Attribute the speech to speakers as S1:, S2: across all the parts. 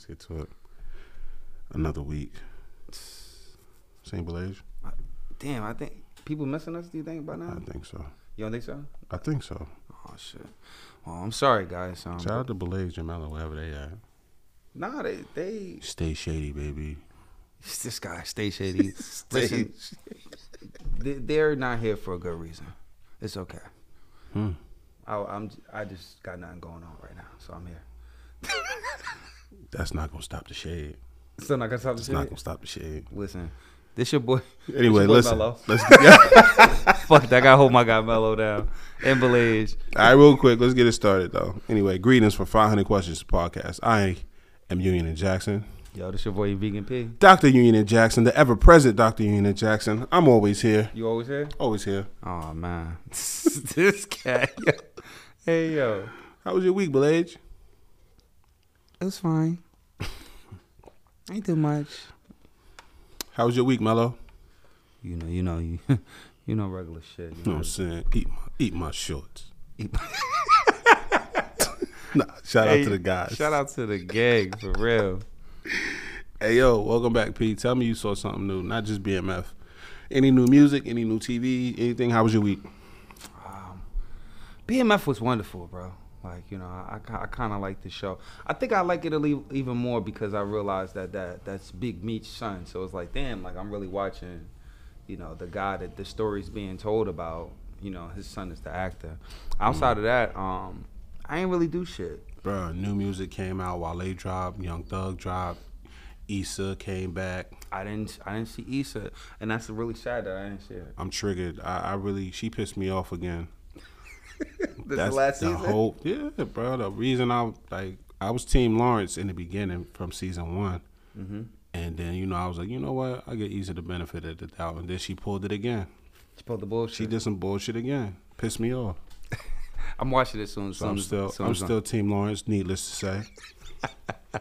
S1: let's get to it. Another week. Same Belage?
S2: Damn, I think people missing us. Do you think by now?
S1: I think so.
S2: You don't think so?
S1: I think so.
S2: Oh shit. Well, I'm sorry, guys. Um,
S1: Shout out to Belage and Mello, wherever they at.
S2: nah, they they
S1: Stay shady, baby.
S2: this guy stay shady. Listen, they, they're not here for a good reason. It's okay.
S1: Hmm.
S2: I, I'm I just got nothing going on right now, so I'm here.
S1: That's not gonna stop the shade.
S2: Still not gonna stop the shade.
S1: It's not gonna stop the shade.
S2: Listen, this your boy.
S1: Anyway,
S2: your boy
S1: listen.
S2: Mello.
S1: Let's
S2: Fuck that. I gotta hold my guy Mello down. And Belage.
S1: All right, real quick, let's get it started though. Anyway, greetings from 500 Questions podcast. I am Union and Jackson.
S2: Yo, this your boy Vegan P.
S1: Dr. Union and Jackson, the ever present Dr. Union and Jackson. I'm always here.
S2: You always here?
S1: Always here.
S2: Oh man, this cat. Yo. Hey yo,
S1: How was your week, Belage?
S2: It was fine. Ain't too much.
S1: How was your week, Mello?
S2: You know, you know, you, you know, regular shit.
S1: You know
S2: You
S1: what I'm saying? Eat my eat my shorts.
S2: Eat-
S1: Nah, shout
S2: Hey,
S1: out to the guys.
S2: Shout out to the gang for real.
S1: Hey yo, welcome back, Pete. Tell me you saw something new, not just BMF. Any new music, any new TV, anything? How was your week?
S2: Um, BMF was wonderful, bro. Like you know, I, I kind of like the show. I think I like it even more because I realized that that that's Big Meech's son. So it's like, damn, like I'm really watching, you know, the guy that the story's being told about. You know, his son is the actor. Outside of that, um, I ain't really do shit.
S1: Bruh, new music came out, Wale dropped, Young Thug dropped, Issa came back.
S2: I didn't I didn't see Issa, and that's really sad that I didn't see it.
S1: I'm triggered. I, I really she pissed me off again.
S2: This
S1: That's
S2: the last
S1: the
S2: season.
S1: whole yeah, bro. The reason I like I was Team Lawrence in the beginning from season one,
S2: mm-hmm.
S1: and then you know I was like, you know what, I get Issa the benefit of the doubt, and then she pulled it again.
S2: She pulled the bullshit.
S1: She did some bullshit again, pissed me off.
S2: I'm watching it soon.
S1: So I'm still I'm still Team Lawrence. Needless to say,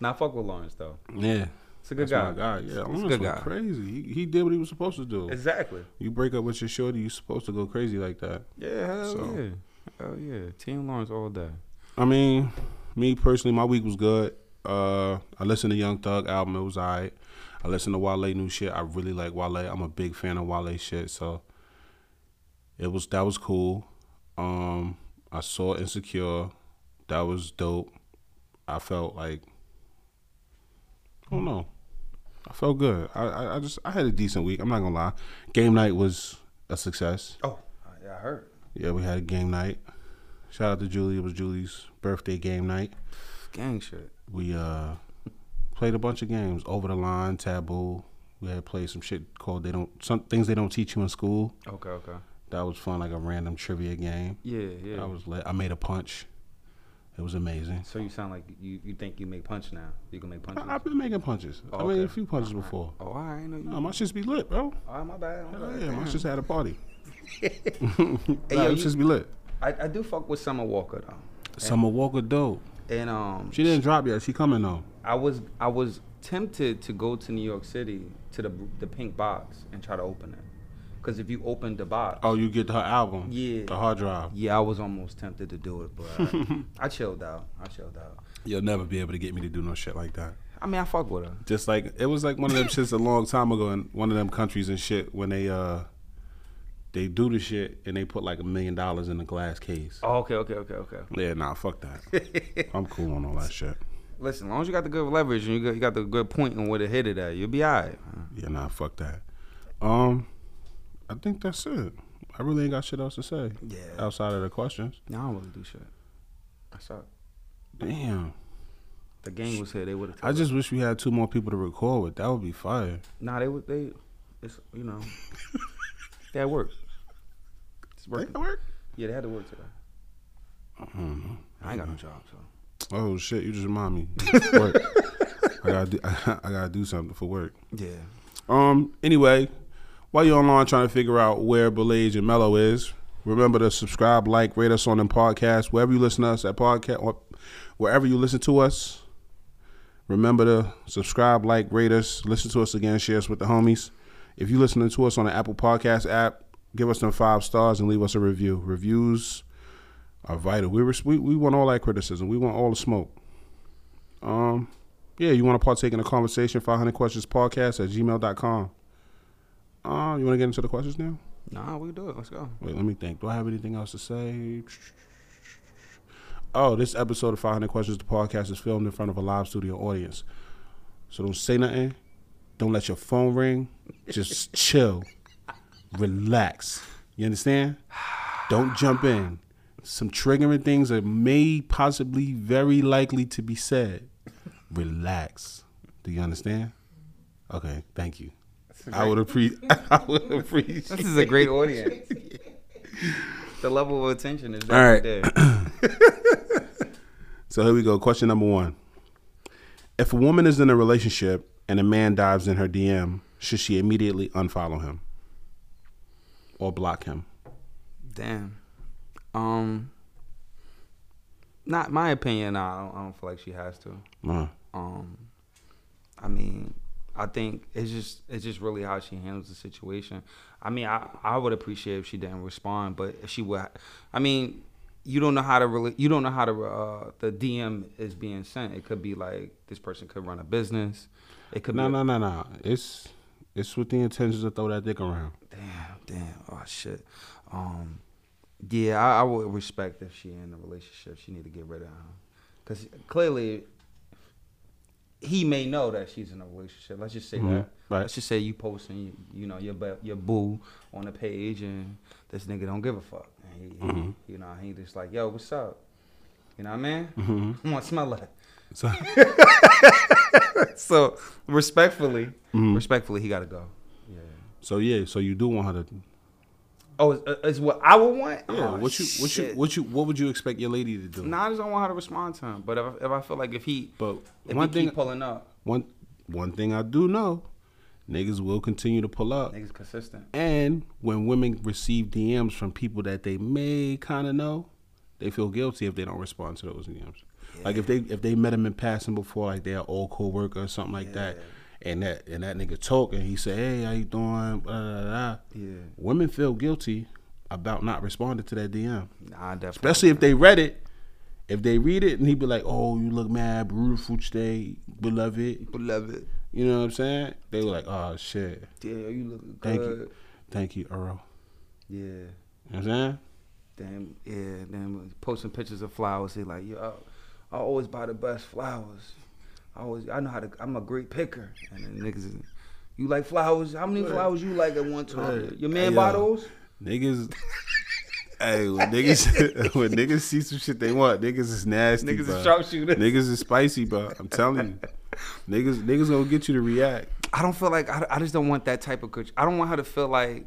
S2: Not fuck with Lawrence though.
S1: yeah,
S2: It's a good
S1: that's
S2: guy.
S1: my guy. Yeah,
S2: He's a good guy.
S1: crazy. He, he did what he was supposed to do.
S2: Exactly.
S1: You break up with your shorty, you supposed to go crazy like that.
S2: Yeah, hell
S1: So-
S2: yeah. Hell yeah. Team Lawrence all day.
S1: I mean, me personally, my week was good. Uh, I listened to Young Thug album; it was alright. I listened to Wale new shit. I really like Wale. I'm a big fan of Wale shit, so it was that was cool. Um, I saw Insecure, that was dope. I felt like I don't know. I felt good. I, I, I just I had a decent week. I'm not gonna lie. Game night was a success.
S2: Oh, yeah, I heard.
S1: Yeah, we had a game night. Shout out to Julie. It was Julie's birthday game night.
S2: Gang shit.
S1: We uh played a bunch of games. Over the line, taboo. We had played some shit called they don't some things they don't teach you in school.
S2: Okay, okay.
S1: That was fun, like a random trivia game.
S2: Yeah, yeah.
S1: I was lit. I made a punch. It was amazing.
S2: so you sound like you, you think you make punch now. You can make punches.
S1: I, have been making punches.
S2: Oh,
S1: I made a few punches before.
S2: Oh, right. I know you.
S1: No, my shit's be lit, bro.
S2: all right, my bad. My
S1: Hell
S2: bad.
S1: yeah, my
S2: Damn.
S1: shit's had a party.
S2: Hey,
S1: nah,
S2: yo,
S1: my
S2: you-
S1: shit's be lit.
S2: I, I do fuck with Summer Walker though.
S1: Summer Walker dope.
S2: And um,
S1: She didn't drop yet. She coming though.
S2: I was I was tempted to go to New York City to the the pink box and try to open it, because if you open the box,
S1: Oh, you get her album.
S2: Yeah.
S1: The hard drive.
S2: yeah, I was almost tempted to do it, but uh, I chilled out. I chilled out.
S1: You'll never be able to get me to do no shit like that.
S2: I mean, I fuck with her.
S1: Just like it was like one of them shits a long time ago in one of them countries and shit when they uh they do the shit and they put like a million dollars in a glass case.
S2: Oh, okay, okay, okay, okay.
S1: Yeah, nah, fuck that. I'm cool on all that shit.
S2: Listen, as long as you got the good leverage and you got, you got the good point on where to hit it at, you'll be all right.
S1: Yeah, nah, fuck that. Um, I think that's it. I really ain't got shit else to say
S2: Yeah.
S1: outside of the questions.
S2: No, I don't really do shit. I suck.
S1: Damn,
S2: The gang was here. They would have.
S1: I just wish we had two more people to record with. That would be fire.
S2: Nah, they would. They. It's you know. they had work. It's working.
S1: work?
S2: Yeah, they had to work today.
S1: I don't know.
S2: I ain't got no job, so.
S1: Oh shit! You just remind me. work. I gotta do. I gotta do something for work.
S2: Yeah.
S1: Um. Anyway, while you're online trying to figure out where Belage and Mello is, remember to subscribe, like, rate us on them podcasts wherever you listen to us at podcast wherever you listen to us. Remember to subscribe, like, rate us, listen to us again, share us with the homies. If you're listening to us on the Apple Podcast app, give us them five stars and leave us a review. Reviews are vital. We res- we we want all that criticism. We want all the smoke. Um. yeah, you want to partake in the conversation, 500 questions podcast at gmail.com. Uh, you want to get into the questions now?
S2: Nah, we can do it. Let's go.
S1: Wait, let me think. Do I have anything else to say? Oh, this episode of 500 Questions, the podcast, is filmed in front of a live studio audience. So don't say nothing. Don't let your phone ring. Just chill. Relax. You understand? Don't jump in. Some triggering things that may possibly very likely to be said. Relax. Do you understand? Okay, thank you. I would appreciate. I would appreciate.
S2: This is a great audience. the level of attention is
S1: All right.
S2: there.
S1: So here we go. Question number one. If a woman is in a relationship and a man dives in her DM, should she immediately unfollow him or block him?
S2: Damn. Um. Not my opinion. Nah, I don't, I don't feel like she has to.
S1: Uh,
S2: Um. I mean, I think it's just it's just really how she handles the situation. I mean, I I would appreciate if she didn't respond, but if she would. I mean, you don't know how to really you don't know how to uh the DM is being sent. It could be like this person could run a business. It could
S1: no,
S2: be
S1: no, no, no. It's it's with the intentions to throw that dick around.
S2: Damn, damn. Oh shit. Um, yeah, I, I would respect if she in a relationship. She need to get rid of him, cause clearly he may know that she's in a relationship. Let's just say
S1: Mhm,
S2: that.
S1: right.
S2: Let's just say you posting, you, you know, your your boo on the page, and this nigga don't give a fuck. And he, he-
S1: Mhm.
S2: you know, he just like, yo, what's up? You know what I mean?
S1: hmm
S2: I want to smell that.
S1: So,
S2: So respectfully,
S1: Mhm.
S2: respectfully, he got to go. Yeah.
S1: so yeah, so you do want her to.
S2: Oh, it's, it's uh, what I would want.
S1: Yeah.
S2: Oh,
S1: what you what you what you what would you expect your lady to do?
S2: No, I just don't want her to respond to him. But if, if I feel like if he
S1: But
S2: if
S1: one
S2: he
S1: thing
S2: keep pulling up,
S1: one one thing I do know, niggas will continue to pull up.
S2: niggas consistent.
S1: And when women receive DMs from people that they may kind of know, they feel guilty if they don't respond to those DMs. Like if they if they met him in passing before, like they're old coworker or something like that, and that and that nigga talk and he say, "Hey, how you doing?" Blah, blah, blah.
S2: Yeah,
S1: Women feel guilty about not responding to that DM,
S2: nah, definitely.
S1: especially if they read it. If they read it and he be like, "Oh, you look mad, beautiful today, beloved,"
S2: beloved.
S1: you know what I'm saying? They were like, "Oh shit,
S2: Yeah, you look
S1: Thank you. thank you, Earl."
S2: Yeah.
S1: You know what I'm saying?
S2: Damn, yeah, then posting pictures of flowers. He like, yo, I, I always buy the best flowers. I always, I know how to. I'm a great picker. And then niggas, is, you like flowers? How many flowers you like at one time? Your man
S1: Hey,
S2: those?
S1: Niggas. hey, when niggas when niggas see some shit they want, niggas is nasty.
S2: Niggas
S1: bro.
S2: is sharpshooters.
S1: Niggas is spicy, bro. I'm telling you, niggas niggas gonna get you to react.
S2: I don't feel like I, I just don't want that type of coach. I don't want her to feel like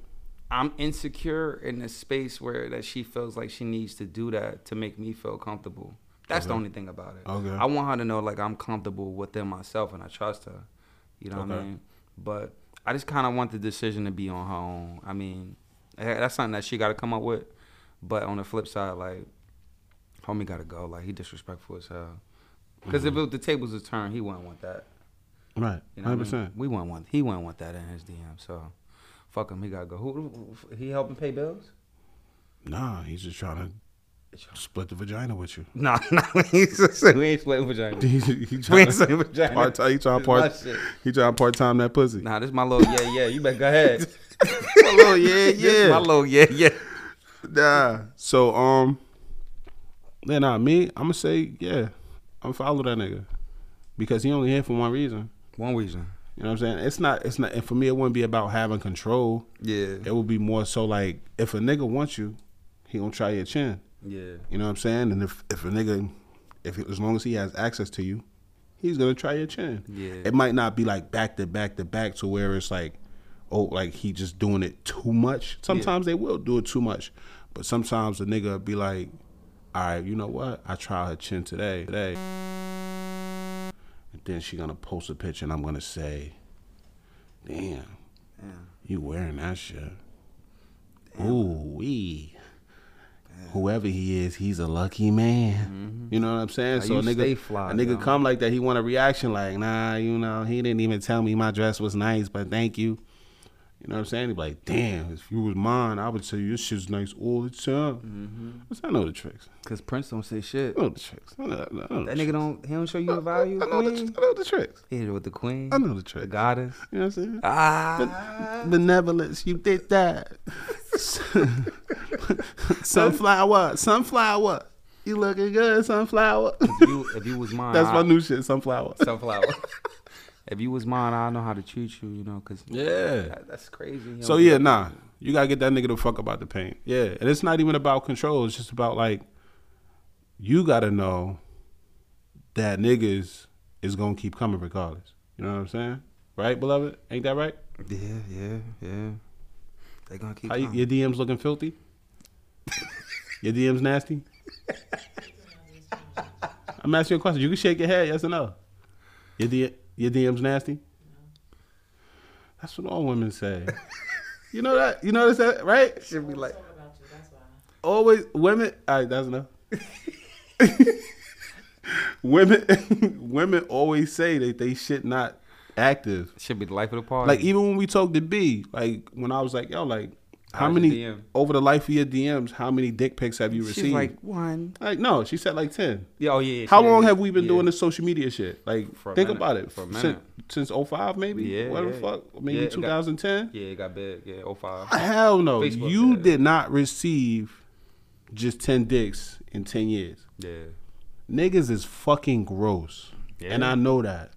S2: I'm insecure in a space where that she feels like she needs to do that to make me feel comfortable. That's the only thing about it.
S1: Okay.
S2: I want her to know like I'm comfortable within myself and I trust her. You know what I mean? But I just kind of want the decision to be on her own. I mean, eh, that's something that she got to come up with. But on the flip side, like, homie got to go. Like he disrespectful as hell. Because
S1: Mm-hmm.
S2: if it, the tables was turned, he wouldn't want that.
S1: Right,
S2: You know what I mean? We wouldn't want he wouldn't want that in his DM. So fuck him. He gotta go. Who, who he helping pay bills?
S1: Nah, he's just trying to split the vagina with you.
S2: Nah, nah. we ain't splitting vagina.
S1: he, he
S2: We ain't splitting vagina.
S1: part time. He trying part, he trying part time that pussy.
S2: Nah, this my little yeah yeah. You better go ahead.
S1: My little yeah, yeah.
S2: my little yeah yeah.
S1: Nah. So um, then nah, me, I'm gonna say yeah, I'm follow that nigga because he only here for one reason.
S2: One reason.
S1: You know what I'm saying? It's not. It's not. And for me, it wouldn't be about having control.
S2: Yeah.
S1: It would be more so like if a nigga wants you, he gonna try your chin.
S2: Yeah.
S1: You know what I'm saying? And if if a nigga, if as long as he has access to you, he's gonna try your chin.
S2: Yeah.
S1: It might not be like back to back to back to where it's like, oh, like he just doing it too much. Sometimes they will do it too much, but sometimes a nigga be like, all right, you know what? I try her chin today. Today. And then she gonna post a picture, and I'm gonna say, damn,
S2: Yeah.
S1: you wearing that shit? Ooh wee. Whoever he is, he's a lucky man. You know what I'm saying?
S2: Now,
S1: so a nigga,
S2: fly,
S1: a nigga
S2: yo.
S1: come like that, he want a reaction like, nah, you know, he didn't even tell me my dress was nice, but thank you. You know what I'm saying? He'd be like, damn, if you was mine, I would tell you this shit's nice all the time. Mm-hmm. I know the tricks.
S2: Cause Prince don't say shit.
S1: I know the tricks. I know, I know the
S2: That
S1: tricks.
S2: nigga don't. He don't show you a value.
S1: I know, the,
S2: queen?
S1: I know the tricks.
S2: He hit it with the queen.
S1: I know the tricks.
S2: The goddess.
S1: You know what I'm saying?
S2: Ah.
S1: Benevolence, you did that. sunflower, sunflower. You looking good, sunflower.
S2: if you if you was mine,
S1: That's
S2: I-
S1: my new shit, sunflower.
S2: sunflower. if you was mine, I know how to treat you. You know, cause
S1: Yeah.
S2: that, that's crazy. He
S1: So yeah, nah. You gotta get that nigga the fuck about the pain. Yeah. And it's not even about control. It's just about like you gotta know that niggas is gonna keep coming regardless. You know what I'm saying? Right, beloved? Ain't that right?
S2: Yeah, yeah, yeah. They gonna keep.
S1: How you, your DMs looking filthy? your DMs nasty? I'm asking you a question. You can shake your head, yes or no. Your D, your DMs nasty? That's what all women say. you know that? You notice that, right?
S2: Should be like.
S3: Talk about you. That's why.
S1: Always women. All right, that's enough. women, women always say that they shit not active.
S2: Should be the life of the party.
S1: Like even when we talked to B, like when I was like, yo, like how
S2: How's
S1: many over the life of your DMs, how many dick pics have you
S2: She's
S1: received?
S2: like one.
S1: Like, no, she said like ten.
S2: Yeah, oh yeah.
S1: How
S2: she-
S1: long have we been
S2: yeah.
S1: doing this social media shit? Like,
S2: For a
S1: think
S2: minute.
S1: about it.
S2: For a
S1: since,
S2: minute.
S1: since 05 maybe?
S2: Yeah,
S1: What the fuck? Maybe
S2: Yeah, it got-
S1: 2010?
S2: Yeah, it got big. Yeah, 05.
S1: Ah, hell no.
S2: Facebook
S1: you
S2: did.
S1: did not receive just 10 dicks in 10 years.
S2: Yeah.
S1: Niggas is fucking gross.
S2: Yeah.
S1: And I know that.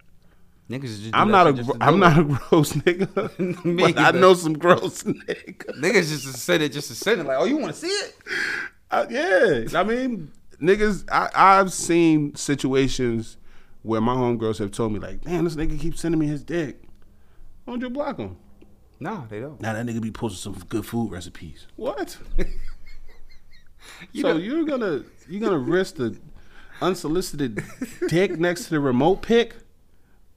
S2: Niggas just. do
S1: I'm not a
S2: shit just
S1: gro-
S2: to
S1: I'm not a gross nigga.
S2: Me
S1: but I know some gross niggas.
S2: Niggas just to send it, just to send it. Like, oh, you want to see it?
S1: Uh, yeah, I mean, niggas. I, I've seen situations where my homegirls have told me like, "Damn, this nigga keeps sending me his dick." Why don't you block him?
S2: No, they don't.
S1: Now that nigga be posting some good food recipes. What?
S2: You
S1: so
S2: know-
S1: you're gonna you're gonna risk the unsolicited dick next to the remote pick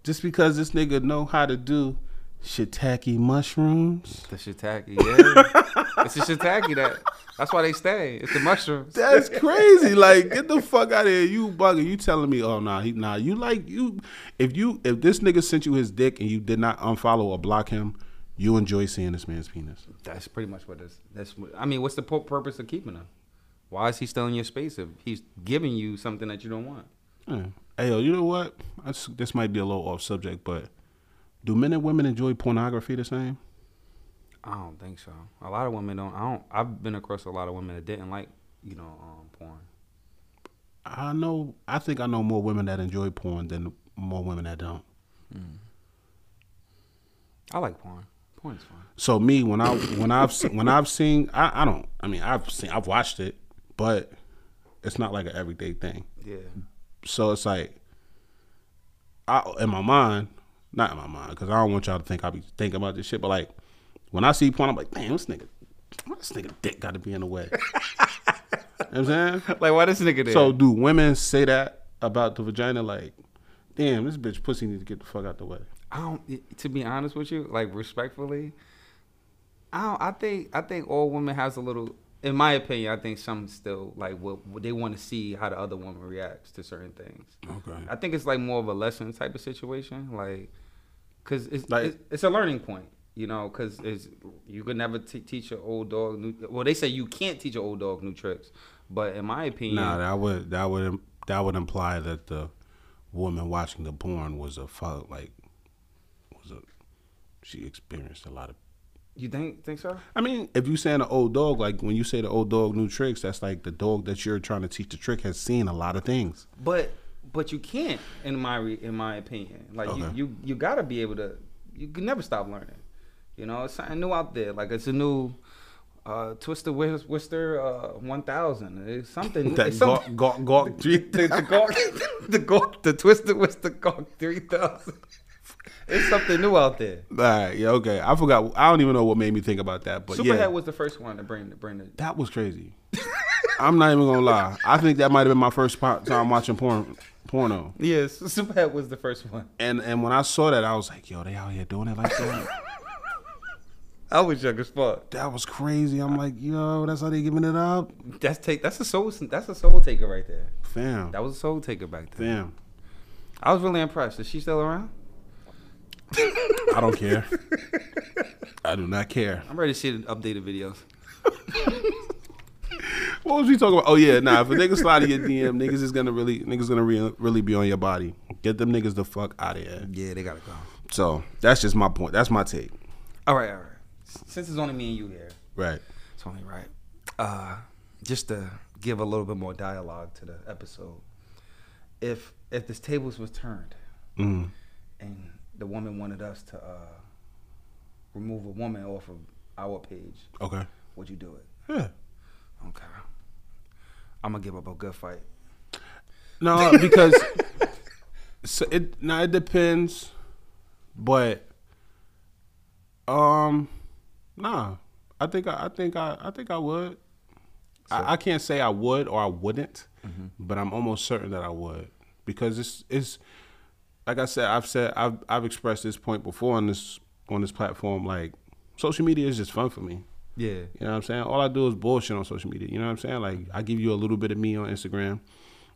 S1: just because this nigga know how to do shiitake mushrooms?
S2: The shiitake, yeah. it's the shiitake that. That's why they stay. It's the mushrooms.
S1: That's crazy. Like, get the fuck out of here. You bugging. You telling me, oh nah, he nah. You like you if you if this nigga sent you his dick and you did not unfollow or block him, you enjoy seeing this man's penis.
S2: That's pretty much what this. That's. I mean, what's the purpose of keeping him? Why is he still in your space if he's giving you something that you don't want?
S1: Yeah. Hey yo, you know what? Just, this might be a little off subject, but do men and women enjoy pornography the same?
S2: I don't think so. A lot of women don't. I don't. I've been across a lot of women that didn't like, you know, um, porn.
S1: I know. I think I know more women that enjoy porn than more women that don't.
S2: I like porn. Porn is fun.
S1: So me, when I when I've when I've seen, I, I don't. I mean, I've seen, I've watched it, but it's not like an everyday thing.
S2: Yeah.
S1: So it's like, I in my mind, not in my mind, because I don't want y'all to think I be thinking about this shit. But like, when I see porn, I'm like, damn, this nigga, this nigga dick got to be in the way. you know what I'm saying?
S2: Like, why this nigga there?
S1: So do women say that about the vagina? Like, damn, this bitch pussy needs to get the fuck out the way.
S2: I don't. To be honest with you, like respectfully, I don't. I think. I think all women has a little. In my opinion, I think some still like what they want to see how the other woman reacts to certain things.
S1: Okay.
S2: I think it's like more of a lesson type of situation, like, cause it's
S1: Like-
S2: it's, it's a learning point, you know, cause it's you could never t- teach an old dog new. Well, they say you can't teach an old dog new tricks, but in my opinion,
S1: Nah, that would that would that would imply that the woman watching the porn was a fu- like was a she experienced a lot of.
S2: You think think so?
S1: I mean, if you saying an old dog, like when you say the old dog new tricks, that's like the dog that you're trying to teach the trick has seen a lot of things.
S2: But but you can't, in my re, in my opinion. Like
S1: Okay.
S2: you, you you gotta be able to. You can never stop learning. You know, it's something new out there. Like it's a new uh, Twister Whis- Whister uh, one thousand. It's something.
S1: That
S2: it's
S1: gawk
S2: something
S1: gawk gawk.
S2: the, the gawk, the gawk, the Twister Whister gawk three thousand. It's something new out there.
S1: All right, yeah, okay. I forgot. I don't even know what made me think about that, but
S2: Superhead
S1: yeah,
S2: was the first one to bring bring the.
S1: that was crazy. I'm not even gonna lie. I think that might have been my first po- time watching porn, porno.
S2: Yes, Superhead was the first one.
S1: And and when I saw that, I was like, yo, they out here doing it like that.
S2: I was young as fuck.
S1: that was crazy. I'm like, yo, that's how they giving it up,
S2: That's take. That's a soul. That's a soul taker right there.
S1: fam,
S2: That was a soul taker back then.
S1: fam.
S2: I was really impressed. Is she still around?
S1: I don't care. I do not care.
S2: I'm ready to see the updated videos.
S1: What was we talking about? Oh yeah, nah. If a nigga slide in your DM, niggas is gonna really niggas gonna re- really be on your body. Get them niggas the fuck out of here.
S2: Yeah, they gotta go.
S1: So that's just my point. That's my take.
S2: All right, all right. Since it's only me and you here,
S1: Right.
S2: it's only right. Uh, just to give a little bit more dialogue to the episode. If if this tables was turned
S1: Mm.
S2: and the woman wanted us to uh, remove a woman off of our page,
S1: Okay.
S2: would you do it?
S1: Yeah.
S2: Okay. I'm gonna give up a good fight.
S1: No, because so it now it depends, but um, nah. I think I, I think I I think I would. I, I can't say I would or I wouldn't, but I'm almost certain that I would because it's it's like I said I've said I've I've expressed this point before on this on this platform like social media is just fun for me.
S2: Yeah.
S1: You know what I'm saying? All I do is bullshit on social media. You know what I'm saying? Like I give you a little bit of me on Instagram.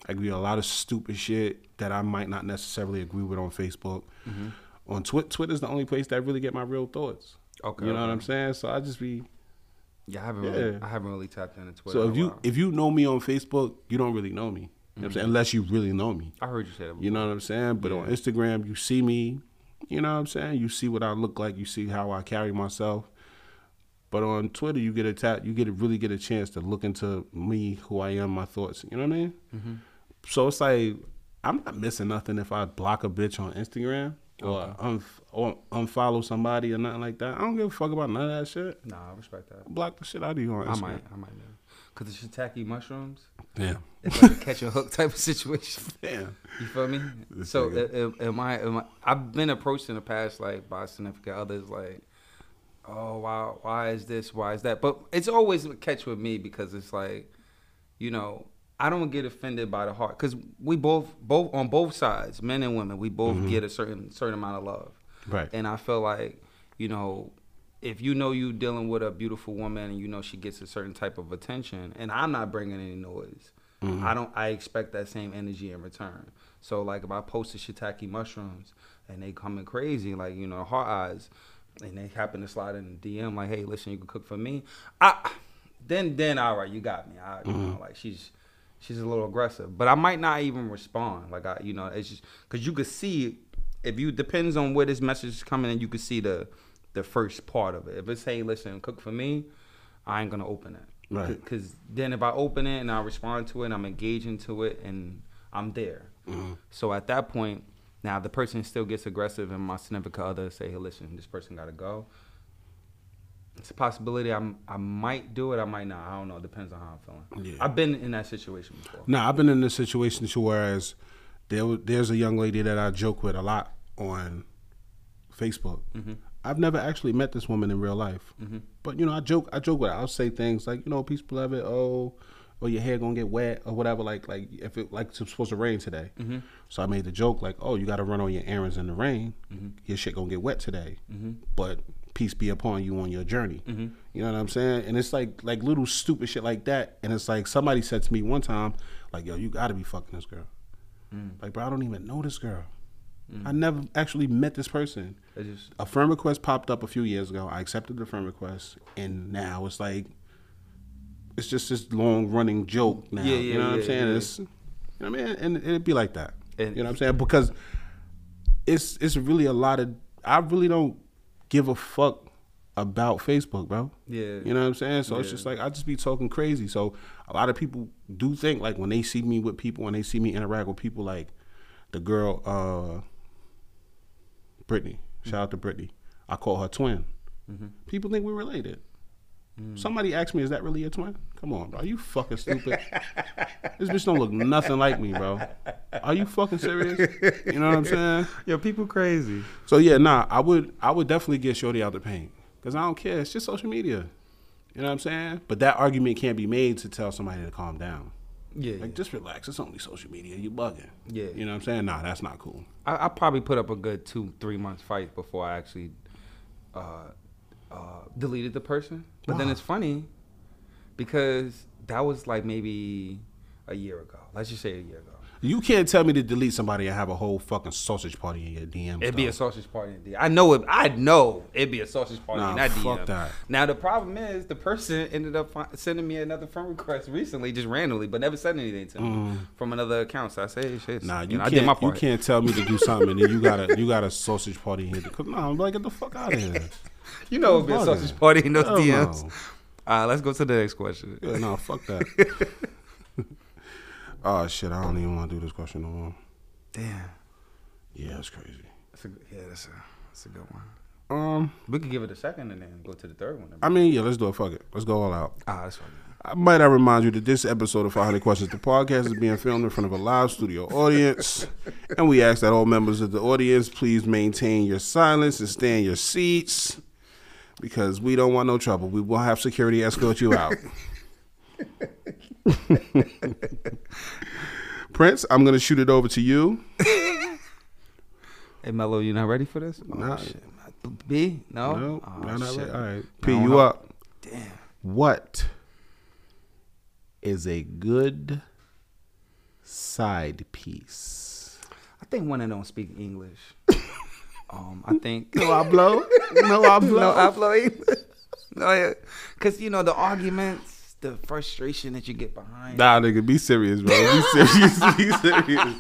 S1: I give you a lot of stupid shit that I might not necessarily agree with on Facebook.
S2: Mm-hmm.
S1: On Twitter, Twitter's the only place that I really get my real thoughts.
S2: Okay.
S1: You know what. I'm saying? So I just be
S2: Yeah, I haven't. Really, I haven't really tapped into Twitter.
S1: so
S2: in
S1: if
S2: a
S1: you
S2: while.
S1: if you know me on Facebook, you don't really know me. You know I'm saying? Unless you really know me.
S2: I heard you say that.
S1: You know what I'm saying? But on Instagram, you see me. You know what I'm saying? You see what I look like. You see how I carry myself. But on Twitter, you get a tap. You get to really get a chance to look into me, who I am, my thoughts. You know what I mean?
S2: Mm-hmm.
S1: So it's like I'm not missing nothing if I block a bitch on Instagram or, unf- or unfollow somebody or nothing like that. I don't give a fuck about none of that shit.
S2: Nah, I respect that.
S1: Block the shit out of you on
S2: I
S1: Instagram.
S2: might. I might know. Cause the shiitake mushrooms,
S1: Damn.
S2: it's like a catch a hook type of situation.
S1: Damn.
S2: You feel me?
S1: This
S2: So
S1: nigga.
S2: Uh, uh, am, I, am I? I've been approached in the past like by significant others, like, oh, why, why is this? Why is that? But it's always a catch with me because it's like, you know, I don't get offended by the heart because we both, both on both sides, men and women, we both mm-hmm. get a certain certain amount of love,
S1: Right.
S2: and I feel like, you know. If you know you dealing with a beautiful woman and you know she gets a certain type of attention, and I'm not bringing any noise, mm-hmm. I don't. I expect that same energy in return. So like if I post the shiitake mushrooms and they coming crazy, like you know heart eyes, and they happen to slide in the DM like, hey, listen, you can cook for me. I then then all right, you got me. I you know mm-hmm. like she's she's a little aggressive, but I might not even respond. Like I you know it's just because you could see if you depends on where this message is coming in, you could see the the first part of it. If it's hey, listen, cook for me, I ain't gonna open it.
S1: Right.
S2: Because then if I open it and I respond to it, I'm engaging to it and I'm there.
S1: Mm-hmm.
S2: So at that point, now the person still gets aggressive and my significant other say, hey, listen, this person got to go. It's a possibility I'm, I might do it, I might not. I don't know. It depends on how I'm feeling.
S1: Yeah.
S2: I've been in that situation before.
S1: Nah, I've been in this situation to whereas there there's a young lady that I joke with a lot on Facebook.
S2: Mm-hmm.
S1: I've never actually met this woman in real life, but you know, I joke. I joke with her. I'll say things like, you know, peace, beloved. Oh, or your hair gonna get wet or whatever. Like, like if it like it's supposed to rain today.
S2: Mm-hmm.
S1: So I made the joke like, oh, you got to run all your errands in the rain.
S2: Mm-hmm.
S1: Your shit gonna get wet today, but peace be upon you on your journey. You know what I'm saying? And it's like like little stupid shit like that. And it's like somebody said to me one time, like, yo, you got to be fucking this girl. Like, bro, I don't even know this girl. I never actually met this person.
S2: Just,
S1: A friend request popped up a few years ago. I accepted the friend request, and now it's like it's just this long running joke now.
S2: Yeah,
S1: you know what I'm saying?
S2: yeah.
S1: It's you know what I mean, and it'd be like that.
S2: And-
S1: you know what I'm saying? Because it's it's really a lot of I really don't give a fuck about Facebook, bro.
S2: Yeah.
S1: You know what I'm saying? So it's just like I just be talking crazy. So a lot of people do think like when they see me with people and they see me interact with people like the girl uh Brittany. Shout out to Brittany. I call her twin.
S2: Mm-hmm.
S1: People think we're related.
S2: Mm.
S1: Somebody asked me, "Is that really a twin?" Come on, bro. Are you fucking stupid? this bitch don't look nothing like me, bro. Are you fucking serious? You know what I'm saying?
S2: yo, people crazy.
S1: So yeah, nah, I would I would definitely get Shorty out the paint because I don't care. It's just social media. You know what I'm saying? But that argument can't be made to tell somebody to calm down.
S2: Yeah.
S1: Like just relax. It's only social media. You bugging.
S2: Yeah.
S1: You know what I'm saying? Nah, that's not cool.
S2: I, I probably put up a good two, three months fight before I actually uh, uh, deleted the person. But then it's funny because that was like maybe a year ago. Let's just say a year ago.
S1: You can't tell me to delete somebody and have a whole fucking sausage party in your DM.
S2: It'd be a sausage party in DM. I know it. I know it'd be a sausage party
S1: Nah,
S2: in that
S1: fuck
S2: DM.
S1: that.
S2: Now the problem is the person ended up fi- sending me another friend request recently, just randomly, but never said anything to me from another account. So I say, hey, shit.
S1: Mm. Nah, you,
S2: know,
S1: can't. You can't tell me to do something and then you got a you got a sausage party here. Cause nah, I'm like get the fuck out of here.
S2: You know, it'd be a sausage party in those
S1: Hell
S2: DMs.
S1: no.
S2: All right, let's go to the next question.
S1: Yeah, no, fuck that. oh shit, I don't even want to do this question no more.
S2: Damn.
S1: Yeah, it's crazy.
S2: That's a, yeah, that's a that's a good one.
S1: Um,
S2: We could give it a second and then go to the third one.
S1: I mean, yeah, let's do it. Fuck it, let's go all out.
S2: ah, that's fine.
S1: I might I remind you that this episode of 500 Questions, the podcast, is being filmed in front of a live studio audience, and we ask that all members of the audience please maintain your silence and stay in your seats because we don't want no trouble. We will have security escort you out. Prince, I'm gonna shoot it over to you.
S2: Hey, Mello, you not ready for this? Oh,
S1: Nah.
S2: shit. B? No?
S1: No,
S2: Oh,
S1: not
S2: shit.
S1: All right, P, you up?
S2: Damn.
S1: What is a good side piece?
S2: I think one of them speak English. um, I think.
S1: No, I blow. No, I blow.
S2: no, I blow English. no, yeah. Cause you know the arguments, the frustration that you get behind.
S1: Nah, nigga, be serious, bro. Be serious. be serious.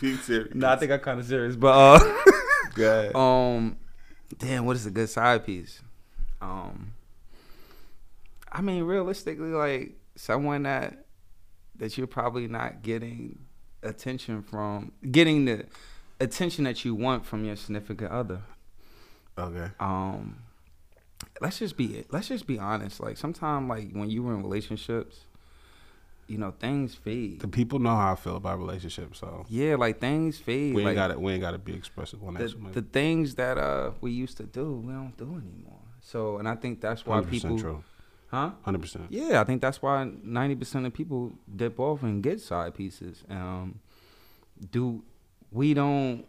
S1: Be serious.
S2: Nah, I think I'm kind of serious, but uh,
S1: God.
S2: um, damn, what is a good side piece? Um, I mean, realistically, like someone that that you're probably not getting attention from, getting the attention that you want from your significant other.
S1: Okay.
S2: um let's just be let's just be honest like sometimes like when you were in relationships you know things fade
S1: The people know how I feel about relationships, so
S2: yeah like things fade
S1: we ain't
S2: like
S1: got to we ain't got to be expressive on that.
S2: the, the things that uh we used to do we don't do anymore so and i think that's why
S1: 100%
S2: people
S1: true.
S2: huh
S1: Hundred percent.
S2: yeah i think that's why 90% of people dip off and get side pieces um do we don't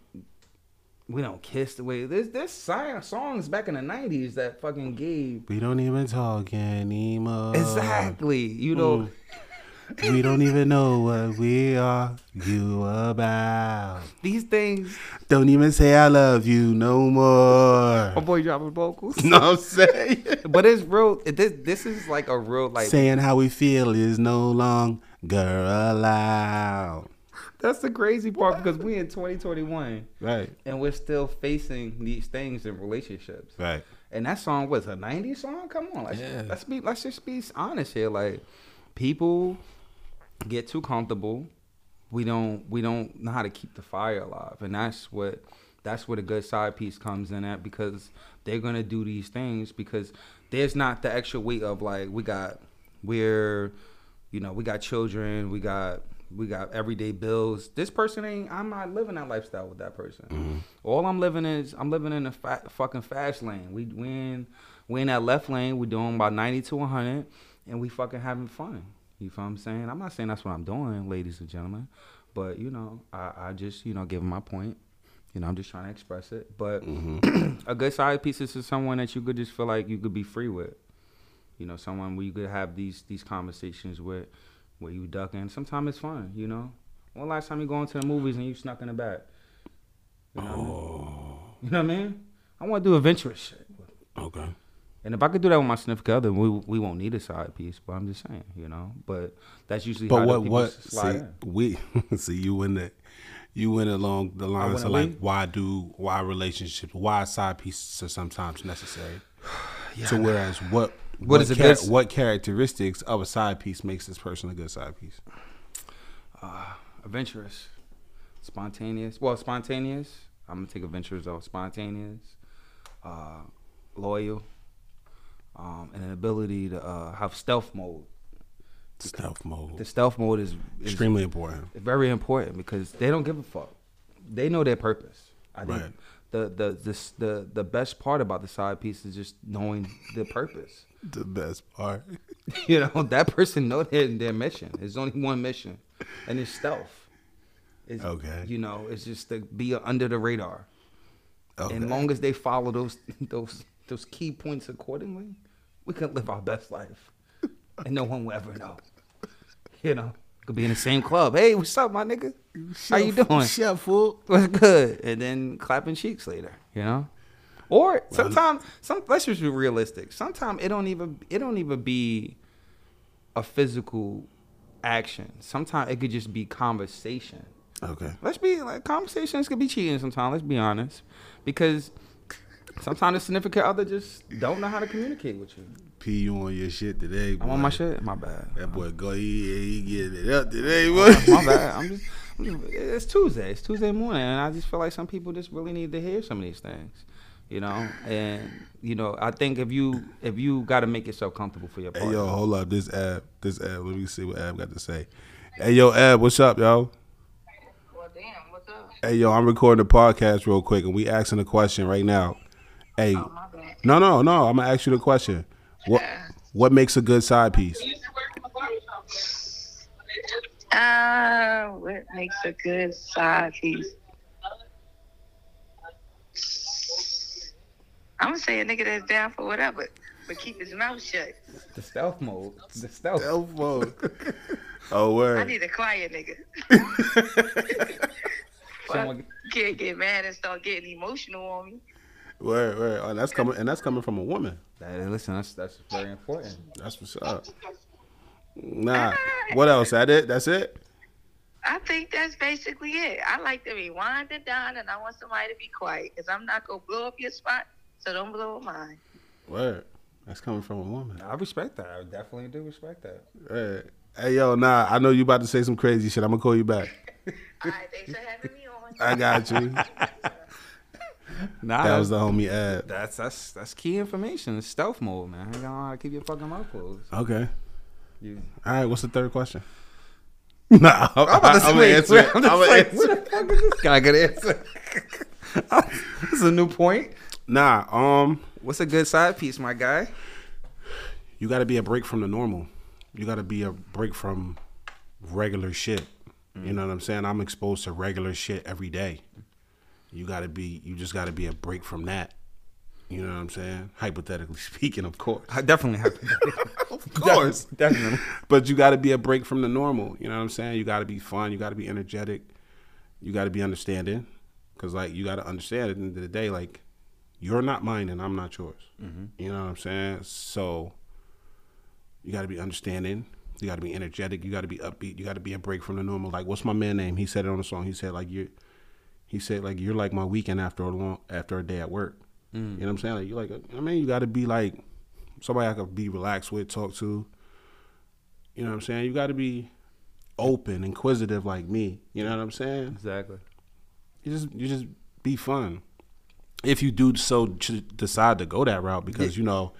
S2: we don't kiss the way there's there's songs back in the 90s that fucking gave
S1: We don't even talk anymore.
S2: Exactly. You know,
S1: Mm. we don't even know what we are you about.
S2: these things.
S1: Don't even say I love you no more.
S2: My boy dropping vocals.
S1: what I'm saying?
S2: but it's real. it- This this is like a real like.
S1: Saying how we feel is no longer allowed.
S2: That's the crazy part because we in 2021
S1: Right,
S2: and we're still facing these things in relationships.
S1: right.
S2: And that song was a 90s song. Come on, let's,
S1: Yeah.
S2: let's be let's just be honest here. Like people get too comfortable. We don't we don't know how to keep the fire alive, and that's what that's where the good side piece comes in at because they're gonna do these things because there's not the extra weight of like we got we're you know we got children we got we got everyday bills. This person ain't i'm not living that lifestyle with that person. Mm-hmm. All i'm living is i'm living in a fa- fucking fast lane. We we in we in that left lane. We doing about 90 to 100 and we fucking having fun. You feel what i'm saying? I'm not saying that's what i'm doing ladies and gentlemen. But you know i, I just you know give 'em my point. You know i'm just trying to express it. But mm-hmm. a good side piece is to someone that you could just feel like you could be free with. You know, someone where you could have these these conversations with, where you ducking. Sometimes it's fun, you know. When last time you going to the movies and you snuck in the back? You know, what I mean? Oh. you know what I mean? I want to do adventurous shit.
S1: Okay.
S2: And if I could do that with my significant other, we we won't need a side piece. But I'm just saying, you know. But that's usually
S1: But what what
S2: slide
S1: see
S2: in.
S1: we see you went the you went along the lines of like why do why relationships why side pieces are sometimes necessary. So whereas what
S2: What is a
S1: char-
S2: good-
S1: what characteristics of a side piece makes this person a good side piece?
S2: uh, adventurous, spontaneous. Well, spontaneous. I'm gonna take adventurous though. Spontaneous, uh, loyal, um, and an ability to uh, have stealth mode.
S1: Stealth mode.
S2: The stealth mode is, is
S1: Extremely important.
S2: very important because they don't give a fuck. They know their purpose. I think
S1: Right.
S2: The, the the the the best part about the side piece is just knowing the purpose.
S1: The best part.
S2: you know that person know their their mission. There's only one mission, and it's stealth. It's,
S1: Okay.
S2: You know, it's just to be under the radar.
S1: Okay.
S2: And long as they follow those those those key points accordingly, we can live our best life, and no one will ever know. You know, Could be in the same club. Hey, what's up, my nigga? How you doing?
S1: Shut fool.
S2: What's good? And then clapping cheeks later. You know. Or sometimes, some let's just be realistic. Sometimes it don't even it don't even be a physical action. Sometimes it could just be conversation.
S1: Okay.
S2: Let's be like conversations could be cheating sometimes. Let's be honest, because sometimes the significant other just don't know how to communicate with you.
S1: P, you on your shit today? Boy.
S2: I'm on my shit. My bad.
S1: That boy go. He, he getting it up today, oh, Boy.
S2: my
S1: boy.
S2: bad. I'm just, I'm just. It's Tuesday. It's Tuesday morning, and I just feel like some people just really need to hear some of these things. You know, and you know, I think if you if you got to make yourself comfortable for your
S1: Hey yo, hold up. This ab, this ab. Let me see what ab got to say. Hey yo, ab, what's up, yo?
S3: Well, damn, what's up?
S1: Hey yo, I'm recording the podcast real quick, and we asking a question right now. Hey,
S3: Oh, my bad.
S1: no, no, no. I'm gonna ask you the question. What what makes a good side piece?
S3: Uh, what makes a good side piece? I'm gonna say a nigga that's down for whatever, but keep his mouth shut.
S2: The stealth mode. The stealth.
S1: mode. oh word.
S3: I need a quiet nigga.
S2: Someone-
S3: can't get mad and start getting emotional on me.
S1: Word, word. Oh, that's coming, and that's coming from a woman.
S2: Hey, listen, that's that's very important.
S1: That's what's up. Nah. What else? That it? That's it.
S3: I think that's basically it. I like to be wind and down, and I want somebody to be quiet because I'm not gonna blow up your spot, so don't blow up mine.
S1: Word. That's coming from a woman.
S2: I respect that. I definitely do respect that.
S1: Word. Hey yo, nah. I know you about to say some crazy shit. I'm gonna call you back.
S3: All right, thanks for having me on.
S1: I got you.
S2: Nah,
S1: That was the homie ad.
S2: that's that's that's key information. It's stealth mode, man. You gotta know how to keep your fucking mouth closed.
S1: Okay.
S2: You,
S1: All right. What's the third question? Nah, I'm,
S2: about to
S1: I'm gonna answer it.
S2: I'm
S1: I'm
S2: like,
S1: answer
S2: where the fuck is this guy gonna answer? this is a new point.
S1: Nah, um,
S2: What's a good side piece, my guy?
S1: you got to be a break from the normal. You got to be a break from regular shit. You know what I'm saying? I'm exposed to regular shit every day. You got to be. You just got to be a break from that. You know what I'm saying? Hypothetically speaking, of course.
S2: I definitely have to.
S1: Of course.
S2: definitely.
S1: But you got to be a break from the normal. You know what I'm saying? You got to be fun. You got to be energetic. You got to be understanding. Because, like, you got to understand at the end of the day, like, you're not mine and I'm not yours. Mm-hmm. You know what I'm saying? So, you got to be understanding. You got to be energetic. You got to be upbeat. You got to be a break from the normal. Like, what's my man name? He said it on the song. He said, like, you're, he said, like, you're like my weekend after a long, after a day at work. Mm. You know what I'm saying? Like, you're like, I mean, you got to be like somebody I could be relaxed with, talk to. You know what I'm saying? You got to be open, inquisitive like me. You know what I'm saying?
S2: Exactly.
S1: You just you just be fun. If you do so decide to go that route, because you know,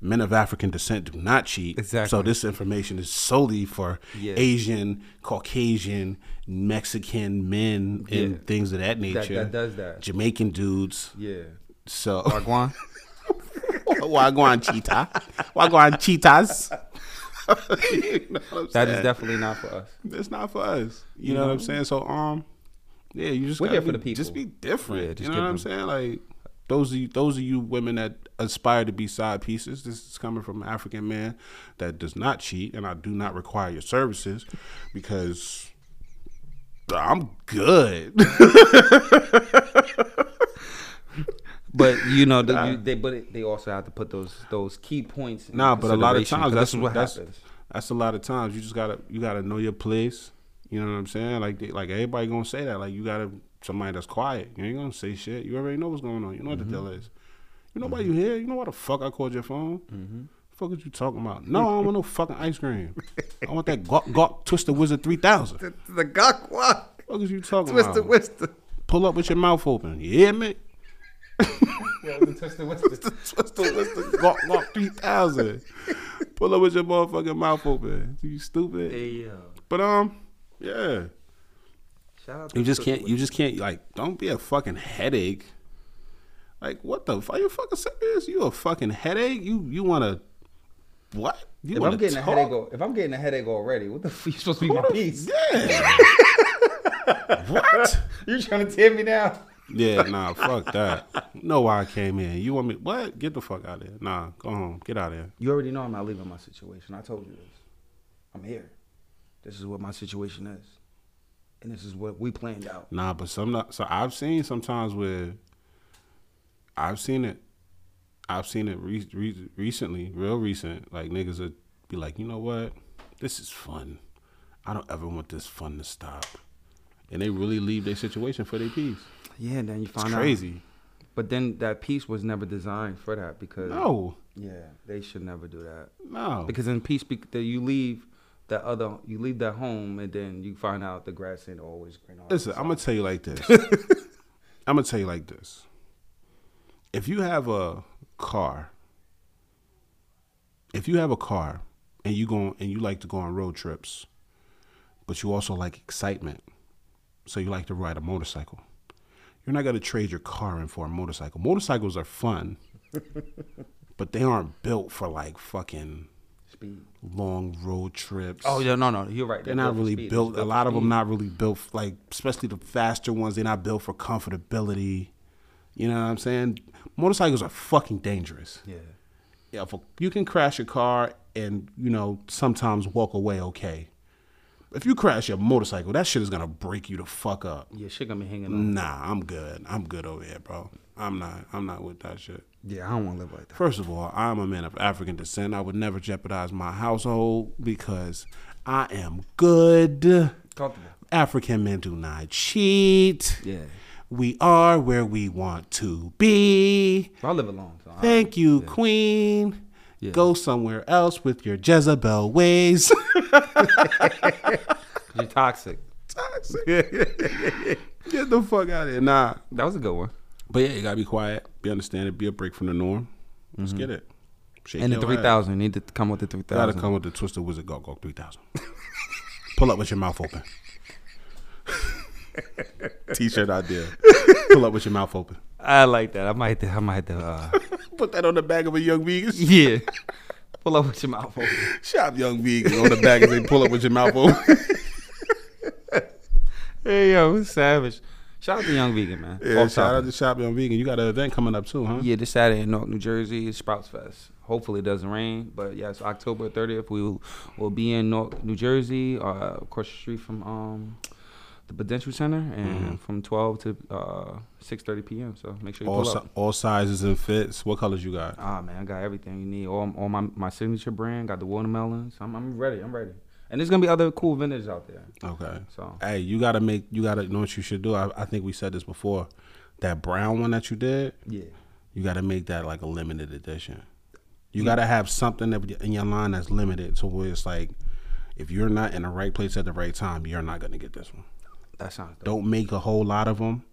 S1: men of African descent do not cheat.
S2: Exactly.
S1: So this information is solely for
S2: Yeah.
S1: Asian, Caucasian, Mexican men and
S2: Yeah.
S1: things of that
S2: That,
S1: nature.
S2: that does that.
S1: Jamaican dudes.
S2: Yeah.
S1: So
S2: Wagwan.
S1: Wagwan cheetah. Wagwan cheetahs. You know what I'm
S2: That is definitely not for us.
S1: It's not for us. You,
S2: You
S1: know, what I'm saying? So um, yeah, you just
S2: We're
S1: gotta
S2: for
S1: be-
S2: the people.
S1: Just be different.
S2: Yeah, just
S1: you know
S2: give
S1: what I'm
S2: them-
S1: saying? Like those of you, those of you women that aspire to be side pieces. This is coming from an African man that does not cheat, and I do not require your services because I'm good.
S2: But you know, the, you, they but it, they also have to put those those key points. in
S1: Nah, but a lot of times that's
S2: what
S1: that's
S2: happens.
S1: that's a lot of times you just gotta you gotta know your place. You know what I'm saying? Like they, like everybody gonna say that. Like you gotta somebody that's quiet. You ain't gonna say shit. You already know what's going on. You know what
S2: Mm-hmm.
S1: the deal is. You know why you here? You know why the fuck I called your phone?
S2: Mm-hmm.
S1: Fuck is you talking about? No, I don't want no fucking ice cream. I want that Gawk Gawk Twister Wizard three thousand.
S2: The, the gakwa,
S1: Fuck is you talking
S2: twister,
S1: about?
S2: twister. Wizard.
S1: Pull up with your mouth open. You hear me?
S2: Yeah, the twister, twister.
S1: Twister Wizard Gawk Gawk three thousand. Pull up with your motherfucking mouth open. You stupid.
S2: Hey yo,
S1: But um, yeah.
S2: shout out.
S1: You
S2: to
S1: just can't. You just can't. Like, don't be a fucking headache. Like, what the? fuck? you fucking serious? You a fucking headache? You you want to what? You
S2: If I'm getting
S1: talk?
S2: a headache, if I'm getting a headache already, what the fuck you supposed to be my piece?
S1: Yeah. what?
S2: You trying to tear me down?
S1: Yeah, nah, fuck that. know why I came in. You want me? What? Get the fuck out of here. Nah, go home. Get out of here.
S2: You already know I'm not leaving my situation. I told you this. I'm here. this is what my situation is, and this is what we planned out.
S1: Nah, but some not. So I've seen sometimes where I've seen it. I've seen it re- re- recently, real recent. Like niggas would be like, you know what, this is fun. I don't ever want this fun to stop, and they really leave their situation for their peace.
S2: Yeah, and then you
S1: It's
S2: find out.
S1: crazy.
S2: But then that piece was never designed for that because
S1: No,
S2: yeah, they should never do that.
S1: no.
S2: Because in peace, that you leave that other, you leave that home, and then you find out the grass ain't always green.
S1: Listen, I'm gonna tell you like this. I'm gonna tell you like this. If you have a car, if you have a car and you go and you like to go on road trips, but you also like excitement, so you like to ride a motorcycle. You're not gonna trade your car in for a motorcycle. Motorcycles are fun, but they aren't built for like fucking
S2: speed.
S1: long road trips.
S2: Oh yeah, no, no, you're right.
S1: They're not
S2: built for
S1: really
S2: speed.
S1: built. A lot of them not really built like, especially the faster ones. They're not built for comfortability. You know what I'm saying? Motorcycles are fucking dangerous.
S2: Yeah,
S1: Yeah, if a- you can crash your car and you know sometimes walk away okay. If you crash your motorcycle, that shit is gonna break you the fuck up.
S2: yeah, shit gonna be hanging on.
S1: Nah, I'm good. I'm good over here, bro. I'm not. I'm not with that shit.
S2: Yeah, I don't want to live like that.
S1: First of all, I'm a man of African descent. I would never jeopardize my household because I am good.
S2: Comfortable.
S1: African men do not cheat.
S2: Yeah,
S1: We are where we want to be.
S2: I live alone. So I-
S1: Thank you, Queen.
S2: Yeah.
S1: Go somewhere else with your Jezebel ways.
S2: you're toxic. Toxic.
S1: Get the fuck out of here. Nah.
S2: That was a good one.
S1: But yeah, you gotta be quiet. Be understanding. Be a break from the norm. Let's get it. Shake
S2: Mm-hmm. And the
S1: your
S2: three
S1: ass.
S2: thousand. You need to come with the three
S1: Gotta come with the Twisted Wizard Go Go 3000. Pull up with your mouth open. T-shirt idea. Pull up with your mouth open.
S2: I like that. I might. I might. To, uh,
S1: Put that on the back of a Young Vegan.
S2: yeah. Pull up with your mouth open.
S1: Shop Young Vegan on the back and say pull up with your mouth open.
S2: Hey yo, savage. Shout out to Young Vegan man.
S1: yeah,
S2: Off
S1: shout out
S2: topic.
S1: to Shop Young Vegan. You got an event coming up too, huh?
S2: Yeah, this Saturday in Newark, New Jersey, is Sprouts Fest. Hopefully it doesn't rain, but yes, October 30th we will will be in Newark, New Jersey, uh, across the street from um, the Prudential Center, and
S1: Mm-hmm.
S2: from 12 to uh, 6:30 p.m. So make sure you
S1: All,
S2: pull
S1: si-
S2: up.
S1: all sizes and fits. What colors you got?
S2: Ah man, I got everything you need. All, all my my signature brand. Got the watermelons. I'm, I'm ready. I'm ready. And there's gonna be other cool vendors out there.
S1: Okay.
S2: So
S1: Hey, you gotta make. You gotta know what you should do. I, I think we said this before. That brown one that you did,
S2: yeah,
S1: you gotta make that like a limited edition. You gotta have something that in your line that's limited to where it's like, if you're not in the right place at the right time, you're not gonna get this one.
S2: That sounds dope.
S1: Don't make a whole lot of them.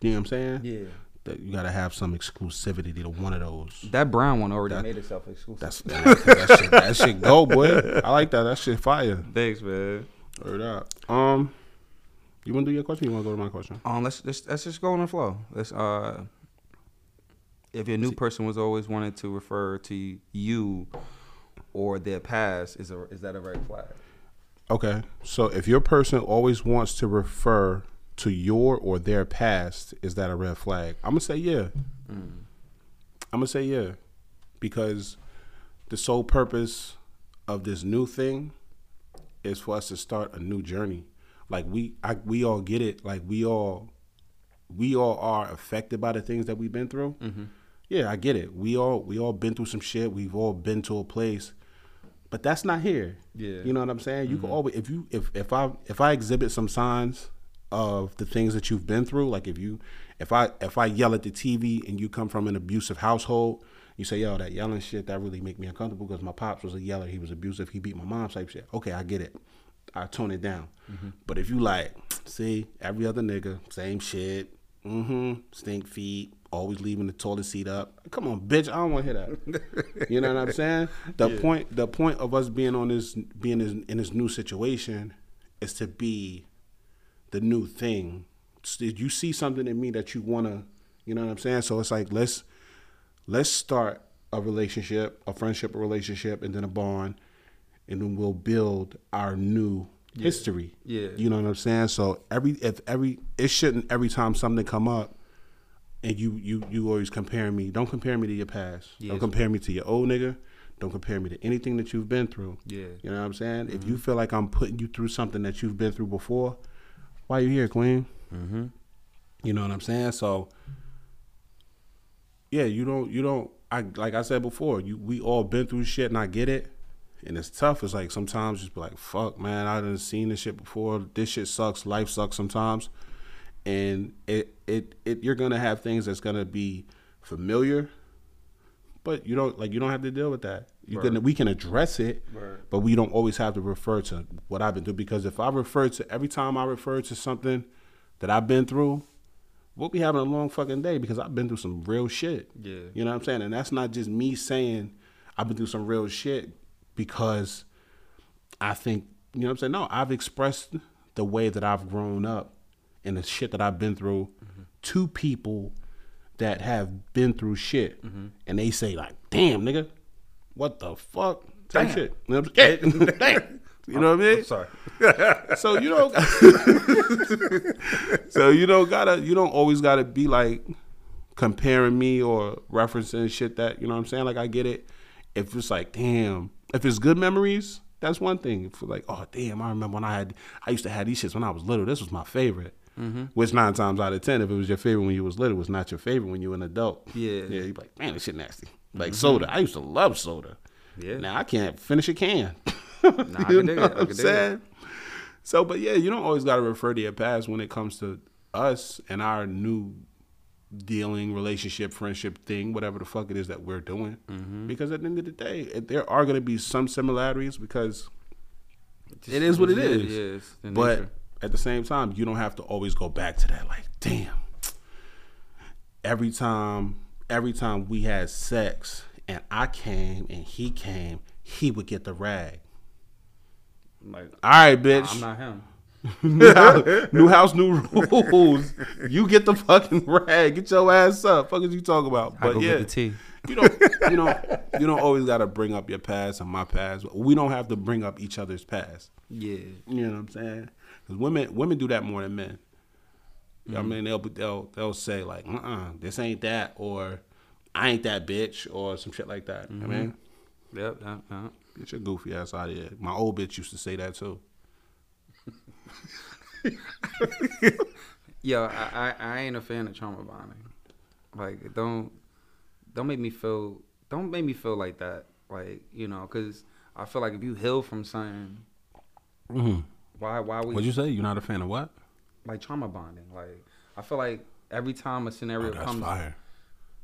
S1: You know what I'm saying?
S2: Yeah,
S1: That you gotta have some exclusivity to one of those.
S2: that brown one already
S1: That-
S2: made itself exclusive.
S1: That's that, shit, that shit go, boy. I like that. That shit fire.
S2: Thanks, man.
S1: Heard up. Um, you wanna do your question? Or you wanna go to my question?
S2: Um, let's let's let's just go on the flow. Let's uh, if your new person was always wanted to refer to you or their past, is a is that a red flag?
S1: Okay. So if your person always wants to refer to your or their past, is that a red flag? I'm gonna say yeah. Mm. I'm gonna say yeah, because the sole purpose of this new thing is for us to start a new journey. Like we, I, we all get it. Like we all, we all are affected by the things that we've been through. Mm-hmm. Yeah, I get it. We all, we all been through some shit. We've all been to a place, but that's not here.
S2: Yeah.
S1: You know what I'm saying? You can always, if you, if if I if I exhibit some signs of the things that you've been through, like if you, if I if I yell at the TV and you come from an abusive household, you say, yo, that yelling shit that really make me uncomfortable because my pops was a yeller. He was abusive. He beat my mom type shit. Okay, I get it. I tone it down. But if you like, see, every other nigga, same shit. Mm-hmm. Stink feet. Always leaving the toilet seat up. Come on, bitch. I don't want to hear that. you know what I'm saying? The point. The point of us being on this, being in, in this new situation, is to be the new thing. Did you see something in me that you wanna? You know what I'm saying? So it's like let's let's start a relationship, a friendship, a relationship, and then a bond, and then we'll build our new history.
S2: Yeah.
S1: You know what I'm saying? So every if every it shouldn't every time something come up and you you you always compare me, don't compare me to your past.
S2: Yeah,
S1: don't compare me to your old nigga. Don't compare me to anything that you've been through.
S2: Yeah.
S1: You know what I'm saying? If you feel like I'm putting you through something that you've been through before, why you here, Queen?
S2: Mm-hmm.
S1: You know what I'm saying? So yeah, you don't you don't I like I said before, you we all been through shit and I get it. And it's tough. It's like sometimes just be like, fuck man, I done seen this shit before. This shit sucks. Life sucks sometimes. And it it, it you're gonna have things that's gonna be familiar, but you don't like you don't have to deal with that. You
S2: Right.
S1: can we can address it,
S2: Right.
S1: but we don't always have to refer to what I've been through because if I refer to every time I refer to something that I've been through, we'll be having a long fucking day because I've been through some real shit.
S2: Yeah.
S1: You know what I'm saying? And that's not just me saying I've been through some real shit because I think, you know what I'm saying? No, I've expressed the way that I've grown up and the shit that I've been through to people that have been through shit. And they say, like, damn, nigga, what the fuck? Type
S2: Damn.
S1: shit. You know what I'm saying? Damn. You know what I mean?
S2: Sorry.
S1: So you don't. so you don't gotta. You don't always gotta be like comparing me or referencing shit that you know what I'm saying. Like I get it. If it's like damn, if it's good memories, that's one thing. If it's like oh damn, I remember when I had I used to have these shits when I was little. This was my favorite. Which nine times out of ten, if it was your favorite when you was little, it was not your favorite when you were an adult.
S2: Yeah.
S1: yeah. You be like, man, this shit nasty. Like soda, I used to love soda.
S2: Yeah.
S1: Now I can't finish a can.
S2: Nah, I can dig it. I can dig it.
S1: So, but yeah, you don't always got to refer to your past when it comes to us and our new dealing, relationship, friendship thing, whatever the fuck it is that we're doing.
S2: Mm-hmm.
S1: Because at the end of the day, it, there are going to be some similarities because it is what it is.
S2: Yeah, it's
S1: but
S2: nature.
S1: At the same time, you don't have to always go back to that. Like, damn. Every time, every time we had sex and I came and he came, he would get the rag.
S2: like
S1: All right, bitch.
S2: I'm not him.
S1: new, house, new house, new rules. You get the fucking rag. Get your ass up. Fuck is you talking about?
S2: I
S1: But
S2: go
S1: yeah,
S2: get the tea.
S1: you don't, you don't, you don't always got to bring up your past and my past. We don't have to bring up each other's past.
S2: Yeah.
S1: You know what I'm saying? Because women, women do that more than men. I
S2: Mm-hmm.
S1: mean, they'll they'll they'll say like, "Uh, uh this ain't that," or "I ain't that bitch," or some shit like that.
S2: Mm-hmm.
S1: I mean,
S2: Yep. yep, yep.
S1: get your goofy ass out of here. My old bitch used to say that too.
S2: Yo, I, I I ain't a fan of trauma bonding. Like, don't don't make me feel don't make me feel like that. Like, you know, because I feel like if you heal from something,
S1: Mm-hmm.
S2: Why why we
S1: What'd you say? You're not a fan of what?
S2: like trauma bonding? Like, I feel like every time a scenario
S1: Oh, that's
S2: comes,
S1: fire.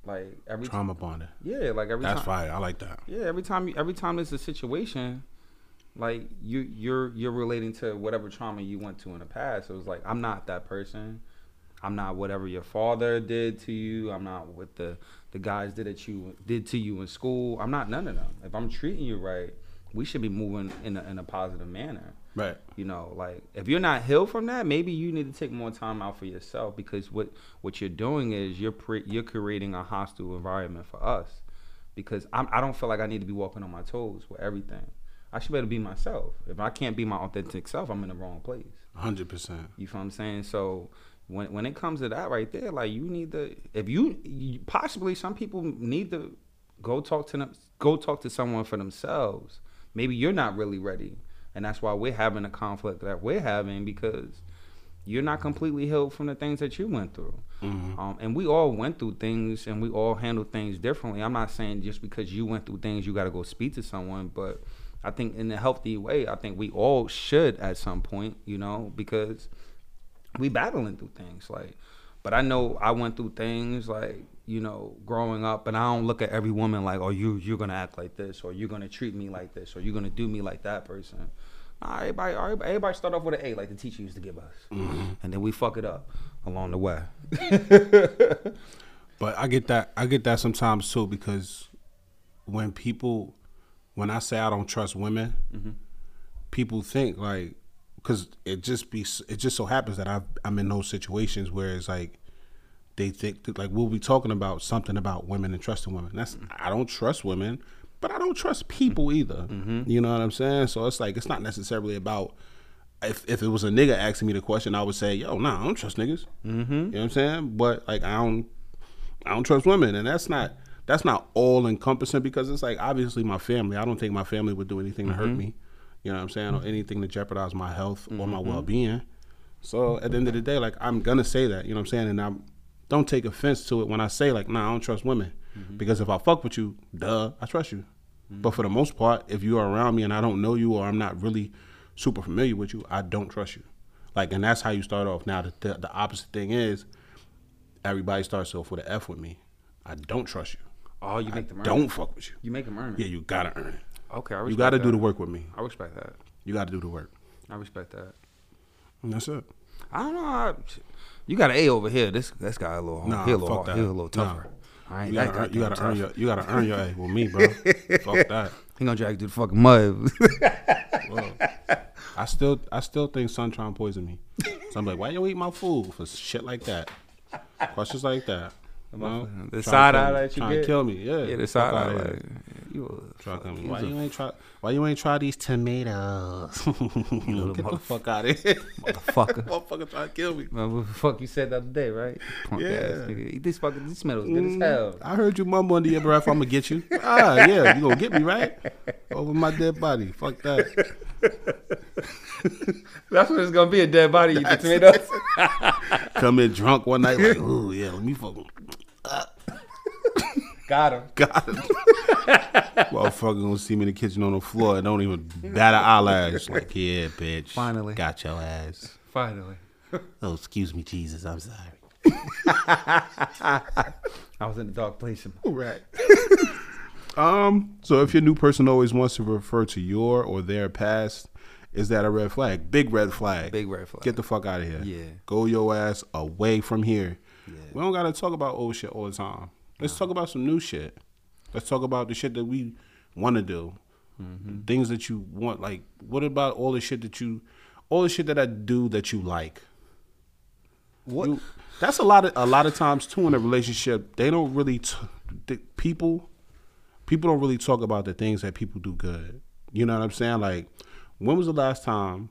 S2: like every
S1: Trauma bonding.
S2: yeah, like every
S1: That's
S2: time That's
S1: fire. I like that.
S2: Yeah, every time every time there's a situation, like you you're you're relating to whatever trauma you went to in the past. So it's like I'm not that person. I'm not whatever your father did to you. I'm not what the the guys did at you did to you in school. I'm not none of them. If I'm treating you right, we should be moving in a, in a positive manner.
S1: Right.
S2: You know, like if you're not healed from that, maybe you need to take more time out for yourself because what what you're doing is you're pre- you're creating a hostile environment for us. Because I'm, I don't feel like I need to be walking on my toes with everything. I should better be myself. If I can't be my authentic self, I'm in the wrong place.
S1: hundred percent.
S2: You feel what I'm saying? So when when it comes to that right there, like you need to if you, you possibly some people need to go talk to them go talk to someone for themselves. Maybe you're not really ready. And that's why we're having a conflict that we're having because you're not completely healed from the things that you went through. Um, and we all went through things and we all handle things differently. I'm not saying just because you went through things, you got to go speak to someone, but I think in a healthy way, I think we all should at some point, you know, because we battling through things like but i know i went through things like you know growing up and i don't look at every woman like oh you you're gonna act like this or you're gonna treat me like this or you're gonna do me like that person. Nah, everybody, everybody everybody start off with an a like the teacher used to give us. Mm-hmm. And then we fuck it up along the way.
S1: But I get that. I get that sometimes too because when people, when I say I don't trust women, mm-hmm. people think like, because it just be, it just so happens that I I'm in those situations where it's like, they think that, like we'll be talking about something about women and trusting women. That's I don't trust women, but I don't trust people either. You know what I'm saying? So it's like it's not necessarily about. If, if it was a nigga asking me the question, I would say, "Yo, nah, I don't trust niggas." Mm-hmm. You know what I'm saying? But like, I don't, I don't trust women, and that's not that's not all encompassing because it's like obviously my family. I don't think my family would do anything to hurt
S2: Mm-hmm.
S1: me. You know what I'm saying? Or anything to jeopardize my health or
S2: Mm-hmm.
S1: my well being. So at the end of the day, like I'm gonna say that. You know what I'm saying? And I don't take offense to it when I say like, nah, I don't trust women.
S2: Mm-hmm.
S1: Because if I fuck with you, duh, I trust you. But for the most part, if you are around me and I don't know you or I'm not really super familiar with you, I don't trust you. Like, and that's how you start off. Now, the, the, the opposite thing is, everybody starts off with an F with me. I don't trust you.
S2: Oh, you make them earn.
S1: Don't
S2: it.
S1: fuck with you.
S2: You make them earn it.
S1: Yeah, you gotta earn it.
S2: Okay, I
S1: You gotta
S2: that.
S1: do the work with me.
S2: I respect that.
S1: You gotta do the work.
S2: I respect that.
S1: And that's it.
S2: I don't know. I, you got an A over here. This this guy a little hard.
S1: Nah,
S2: he a little
S1: fuck
S2: hard. he a
S1: that.
S2: little tougher.
S1: Nah.
S2: I ain't
S1: You gotta, earn, you gotta earn
S2: tough.
S1: your you gotta earn your A with me, bro. fuck that.
S2: He gonna drag you through the fucking mud.
S1: Well, I still I still think Sun trying to poison me. So I'm like, why you eat my food for shit like that? Questions like that. You know?
S2: The side eye that you
S1: trying
S2: get?
S1: to kill me. Yeah.
S2: yeah, the side eye. Like, you
S1: Try to
S2: fuck-.
S1: Why you ain't try? Why you ain't try these tomatoes?
S2: little
S1: Get the fuck out of here!
S2: motherfucker.
S1: Motherfucker trying to kill me.
S2: Remember the fuck you said the other day, right? Punk
S1: Yeah.
S2: ass nigga. Eat this fucking this tomatoes good as hell.
S1: I heard you mumble under your breath. I'm gonna get you. Ah, yeah, you gonna get me right over my dead body. Fuck that.
S2: That's what it's gonna be a dead body eat the tomatoes.
S1: Come in drunk one night, like, ooh yeah, let me fuck. him."
S2: Got him.
S1: Got him. Motherfucker gonna see me in the kitchen on the floor and don't even bat an eyelash. Like, yeah, bitch.
S2: Finally.
S1: got your ass.
S2: Finally.
S1: Oh, excuse me, Jesus. I'm sorry.
S2: I was in the dark place.
S1: Right. Um. So if your new person always wants to refer to your or their past, is that a red flag? Big red flag.
S2: Big red flag.
S1: Get the fuck out of here.
S2: Yeah.
S1: Go your ass away from here.
S2: Yeah.
S1: We don't gotta talk about old shit all the time. Let's talk about some new shit. Let's talk about the shit that we want to do.
S2: Mm-hmm.
S1: Things that you want. Like, what about all the shit that you, all the shit that I do that you like?
S2: What?
S1: You- that's a lot of a lot of times too in a relationship. They don't really t- the, people people don't really talk about the things that people do good. You know what I'm saying? Like, when was the last time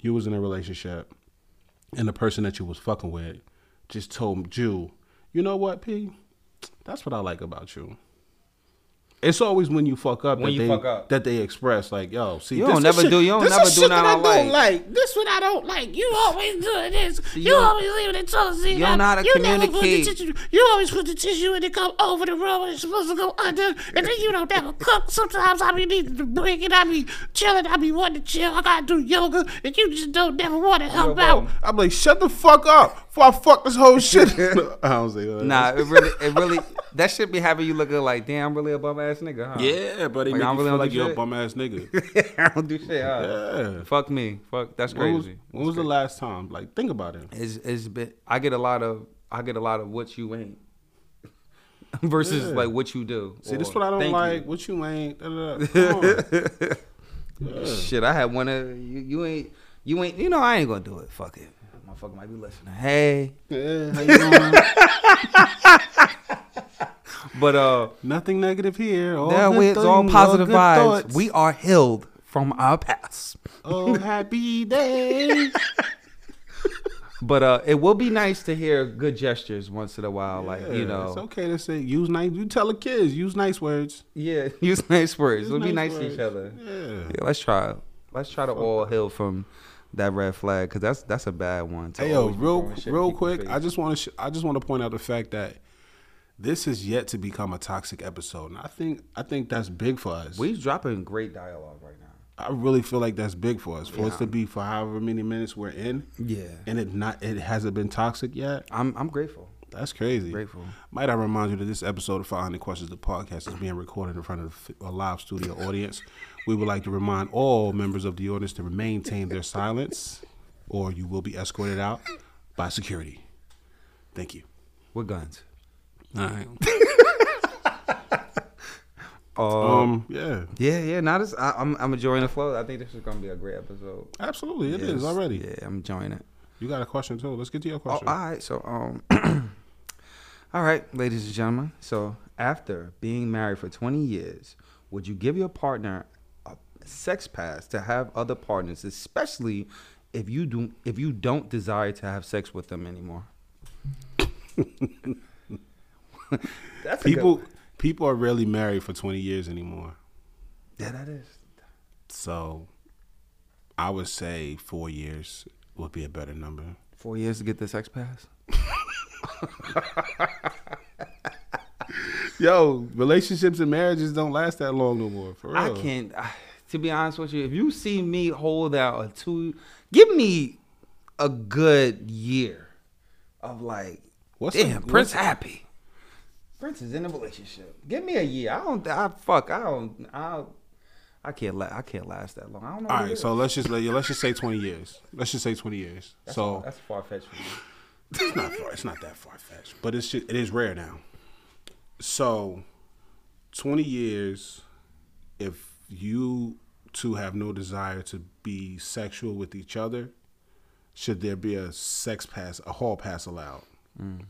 S1: you was in a relationship and the person that you was fucking with just told you, you know what, P? That's what I like about you. It's always when you fuck up
S2: When
S1: that
S2: you
S1: they
S2: fuck up.
S1: that they express like, yo, see,
S2: You
S1: this
S2: don't never
S1: shit-
S2: do- you don't
S1: this
S2: never
S1: is
S2: do
S1: shit
S2: nothing
S1: that
S2: I
S1: I don't
S2: like.
S1: like. This what I don't like. You always doing this. You,
S2: you-
S1: always leaving the toilet seat.
S2: you don't know how to
S1: you never put the
S2: communicate.
S1: tissue. You always put the tissue and it come over the roll and it's supposed to go under. And then you don't never cook. Sometimes I be needing to break it. I be chilling. I be wanting to chill. I gotta do yoga. And you just don't never want to help
S2: Yo,
S1: out. I'm like, shut the fuck up before I fuck this whole shit. I don't say that.
S2: Nah, it really, it really, that should be having you looking like, damn, I'm really a bum ass nigga, huh?
S1: Yeah, but it
S2: Like,
S1: make
S2: I
S1: you
S2: really
S1: feel like you're a bum ass nigga.
S2: I don't do shit, huh?
S1: Yeah.
S2: Fuck me. Fuck, that's
S1: When was,
S2: crazy.
S1: when was the last time? Like, think about it.
S2: It's, it's been, I get a lot of, I get a lot of what you ain't versus
S1: Yeah.
S2: like what you do.
S1: See, this what I don't like.
S2: you.
S1: What you ain't. Da, da, da. On.
S2: Shit, I had one of you. You ain't. You ain't. You know, I ain't gonna do it. Fuck it. Motherfucker might be listening. Hey,
S1: Yeah, how you doing?
S2: But uh,
S1: Nothing negative here. All
S2: that way it's all positive
S1: good
S2: vibes.
S1: thoughts.
S2: We are healed from our past.
S1: oh happy day.
S2: But uh, it will be nice to hear good gestures once in a while. like you know,
S1: it's okay to say use nice. You tell the kids use nice words.
S2: yeah, use nice words.
S1: Use
S2: It'll be
S1: nice
S2: nice to each other.
S1: Yeah.
S2: Yeah, let's try. Let's try to all heal from that red flag because that's that's a bad one.
S1: Hey yo, real
S2: throwing shit in
S1: real quick. I just want to sh- I just want to point out the fact that this is yet to become a toxic episode, and I think I think that's big for us.
S2: We're dropping great dialogue right now.
S1: I really feel like that's big for us. For us to be for however many minutes we're in,
S2: Yeah,
S1: and it not it hasn't been toxic yet.
S2: I'm I'm grateful.
S1: That's crazy.
S2: Grateful.
S1: Might I remind you that this episode of 500 Questions, the podcast, is being recorded in front of a live studio audience. We would like to remind all members of the audience to maintain their silence, or you will be escorted out by security. Thank you.
S2: With guns.
S1: All right.
S2: Uh,
S1: Um. Yeah.
S2: yeah, yeah. Not as I, I'm I'm enjoying the flow. I think this is gonna be a great episode.
S1: Absolutely, it is
S2: Yes.
S1: already.
S2: Yeah, I'm enjoying it.
S1: You got a question too? Let's get to your
S2: Oh,
S1: question.
S2: all right. So, um, all right, ladies and gentlemen. So, after being married for 20 years, would you give your partner a sex pass to have other partners, especially if you do if you don't desire to have sex with them anymore? That's a
S1: people people are rarely married for 20 years anymore.
S2: Yeah, that is.
S1: So I would say four years would be a better number.
S2: Four years to get this X pass.
S1: Yo, relationships and marriages don't last that long no more. For real.
S2: I can't. I, to be honest with you, if you see me hold out a two, give me a good year of like,
S1: What's
S2: damn,
S1: the-
S2: Prince
S1: what's-
S2: happy. Prince is in a relationship. Give me a year. I don't. I fuck. I don't. I. I can't. La- I can't last that long. I don't know.
S1: All right, so let's just let you. let's just say 20 years. Let's just say 20 years.
S2: that's
S1: so
S2: that's far fetched for me.
S1: it's not far, it's not that far fetched, but it's just, it is rare now. So, twenty years, if you two have no desire to be sexual with each other, should there be a sex pass, a hall pass allowed? Mm.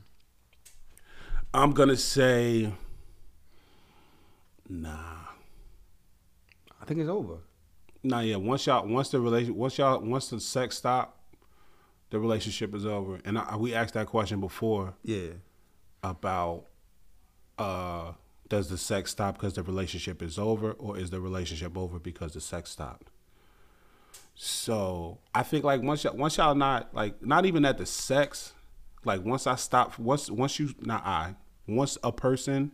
S1: I'm gonna say, nah,
S2: I think it's over.
S1: nah. Yeah, once y'all, once the relation, once y'all, once the sex stop, the relationship is over. And I, we asked that question before.
S2: Yeah.
S1: about uh does the sex stop because the relationship is over or is the relationship over because the sex stopped so i think like once y'all, once y'all not like not even at the sex like once i stop once once you not i once a person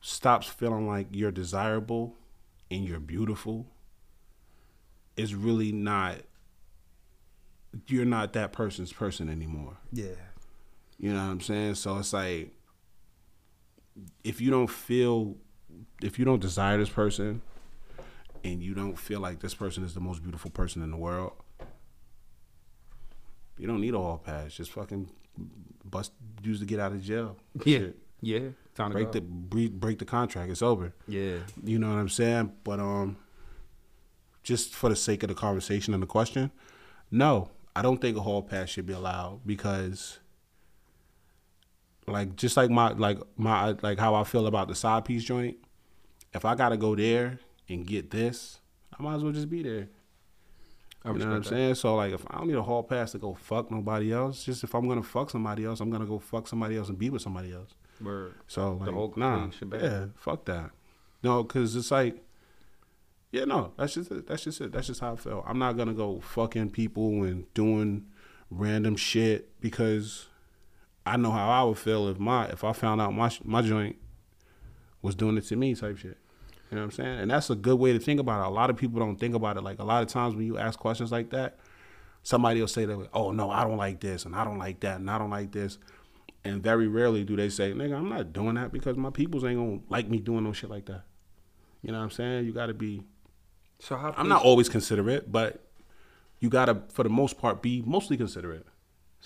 S1: stops feeling like you're desirable and you're beautiful it's really not you're not that person's person anymore
S2: Yeah.
S1: you know what I'm saying? So it's like if you don't feel if you don't desire this person and you don't feel like this person is the most beautiful person in the world, you don't need a hall pass. Just fucking bust use to get out of jail.
S2: Yeah.
S1: Shit.
S2: Yeah. Time
S1: Break the break, break the contract. It's over.
S2: Yeah.
S1: You know what I'm saying? But um, just for the sake of the conversation and the question, no, I don't think a hall pass should be allowed because, like, just like my like my like how I feel about the side piece joint. If I gotta go there and get this, I might as well just be there. You know what I'm
S2: that.
S1: saying? So like, if I don't need a hall pass to go fuck nobody else, just if I'm gonna fuck somebody else, I'm gonna go fuck somebody else and be with somebody else.
S2: Word.
S1: So like,
S2: whole
S1: nah,
S2: shebang.
S1: yeah, fuck that. No, because it's like, yeah, no, that's just it. That's just it. That's just how I feel. I'm not gonna go fucking people and doing random shit because I know how I would feel if my if I found out my my joint was doing it to me type shit. You know what I'm saying? And that's a good way to think about it. A lot of people don't think about it. Like a lot of times when you ask questions like that, somebody will say that, oh no, I don't like this and I don't like that and I don't like this. And very rarely do they say, nigga, I'm not doing that because my peoples ain't gonna like me doing no shit like that. You know what I'm saying? You gotta be
S2: So how
S1: I'm not always considerate, but you gotta for the most part be mostly considerate.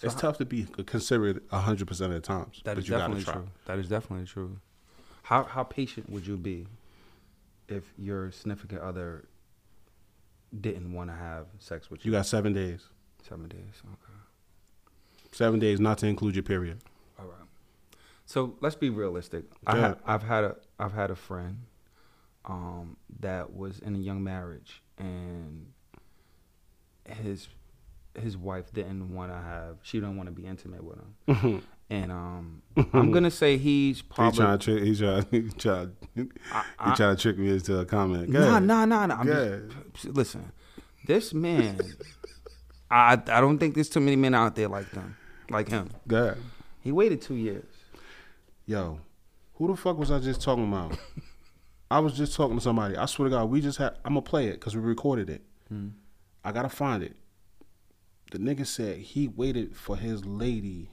S1: it's tough to be considerate hundred percent of the times.
S2: That
S1: but
S2: is
S1: you gotta
S2: definitely
S1: try.
S2: true. That is definitely true. How how patient would you be if your significant other didn't want to have sex with you?
S1: You got seven days.
S2: seven days. Okay.
S1: Seven days not to include your period.
S2: All right. So let's be realistic. I
S1: Yeah.
S2: ha- I've had a I've had a friend um, that was in a young marriage and his his wife didn't want to have she didn't want to be intimate with him. And um, I'm gonna say he's
S1: He
S2: probably
S1: trying to trick. He trying. He trying. He
S2: I-
S1: trying to trick me into a comment. Go
S2: Nah, nah, nah, just, listen, this man, I I don't think there's too many men out there like them, like him.
S1: Go ahead.
S2: He waited two years.
S1: Yo, who the fuck was I just talking about? I was just talking to somebody. I swear to God, we just had. I'm gonna play it because we recorded it. I gotta find it. The nigga said he waited for his lady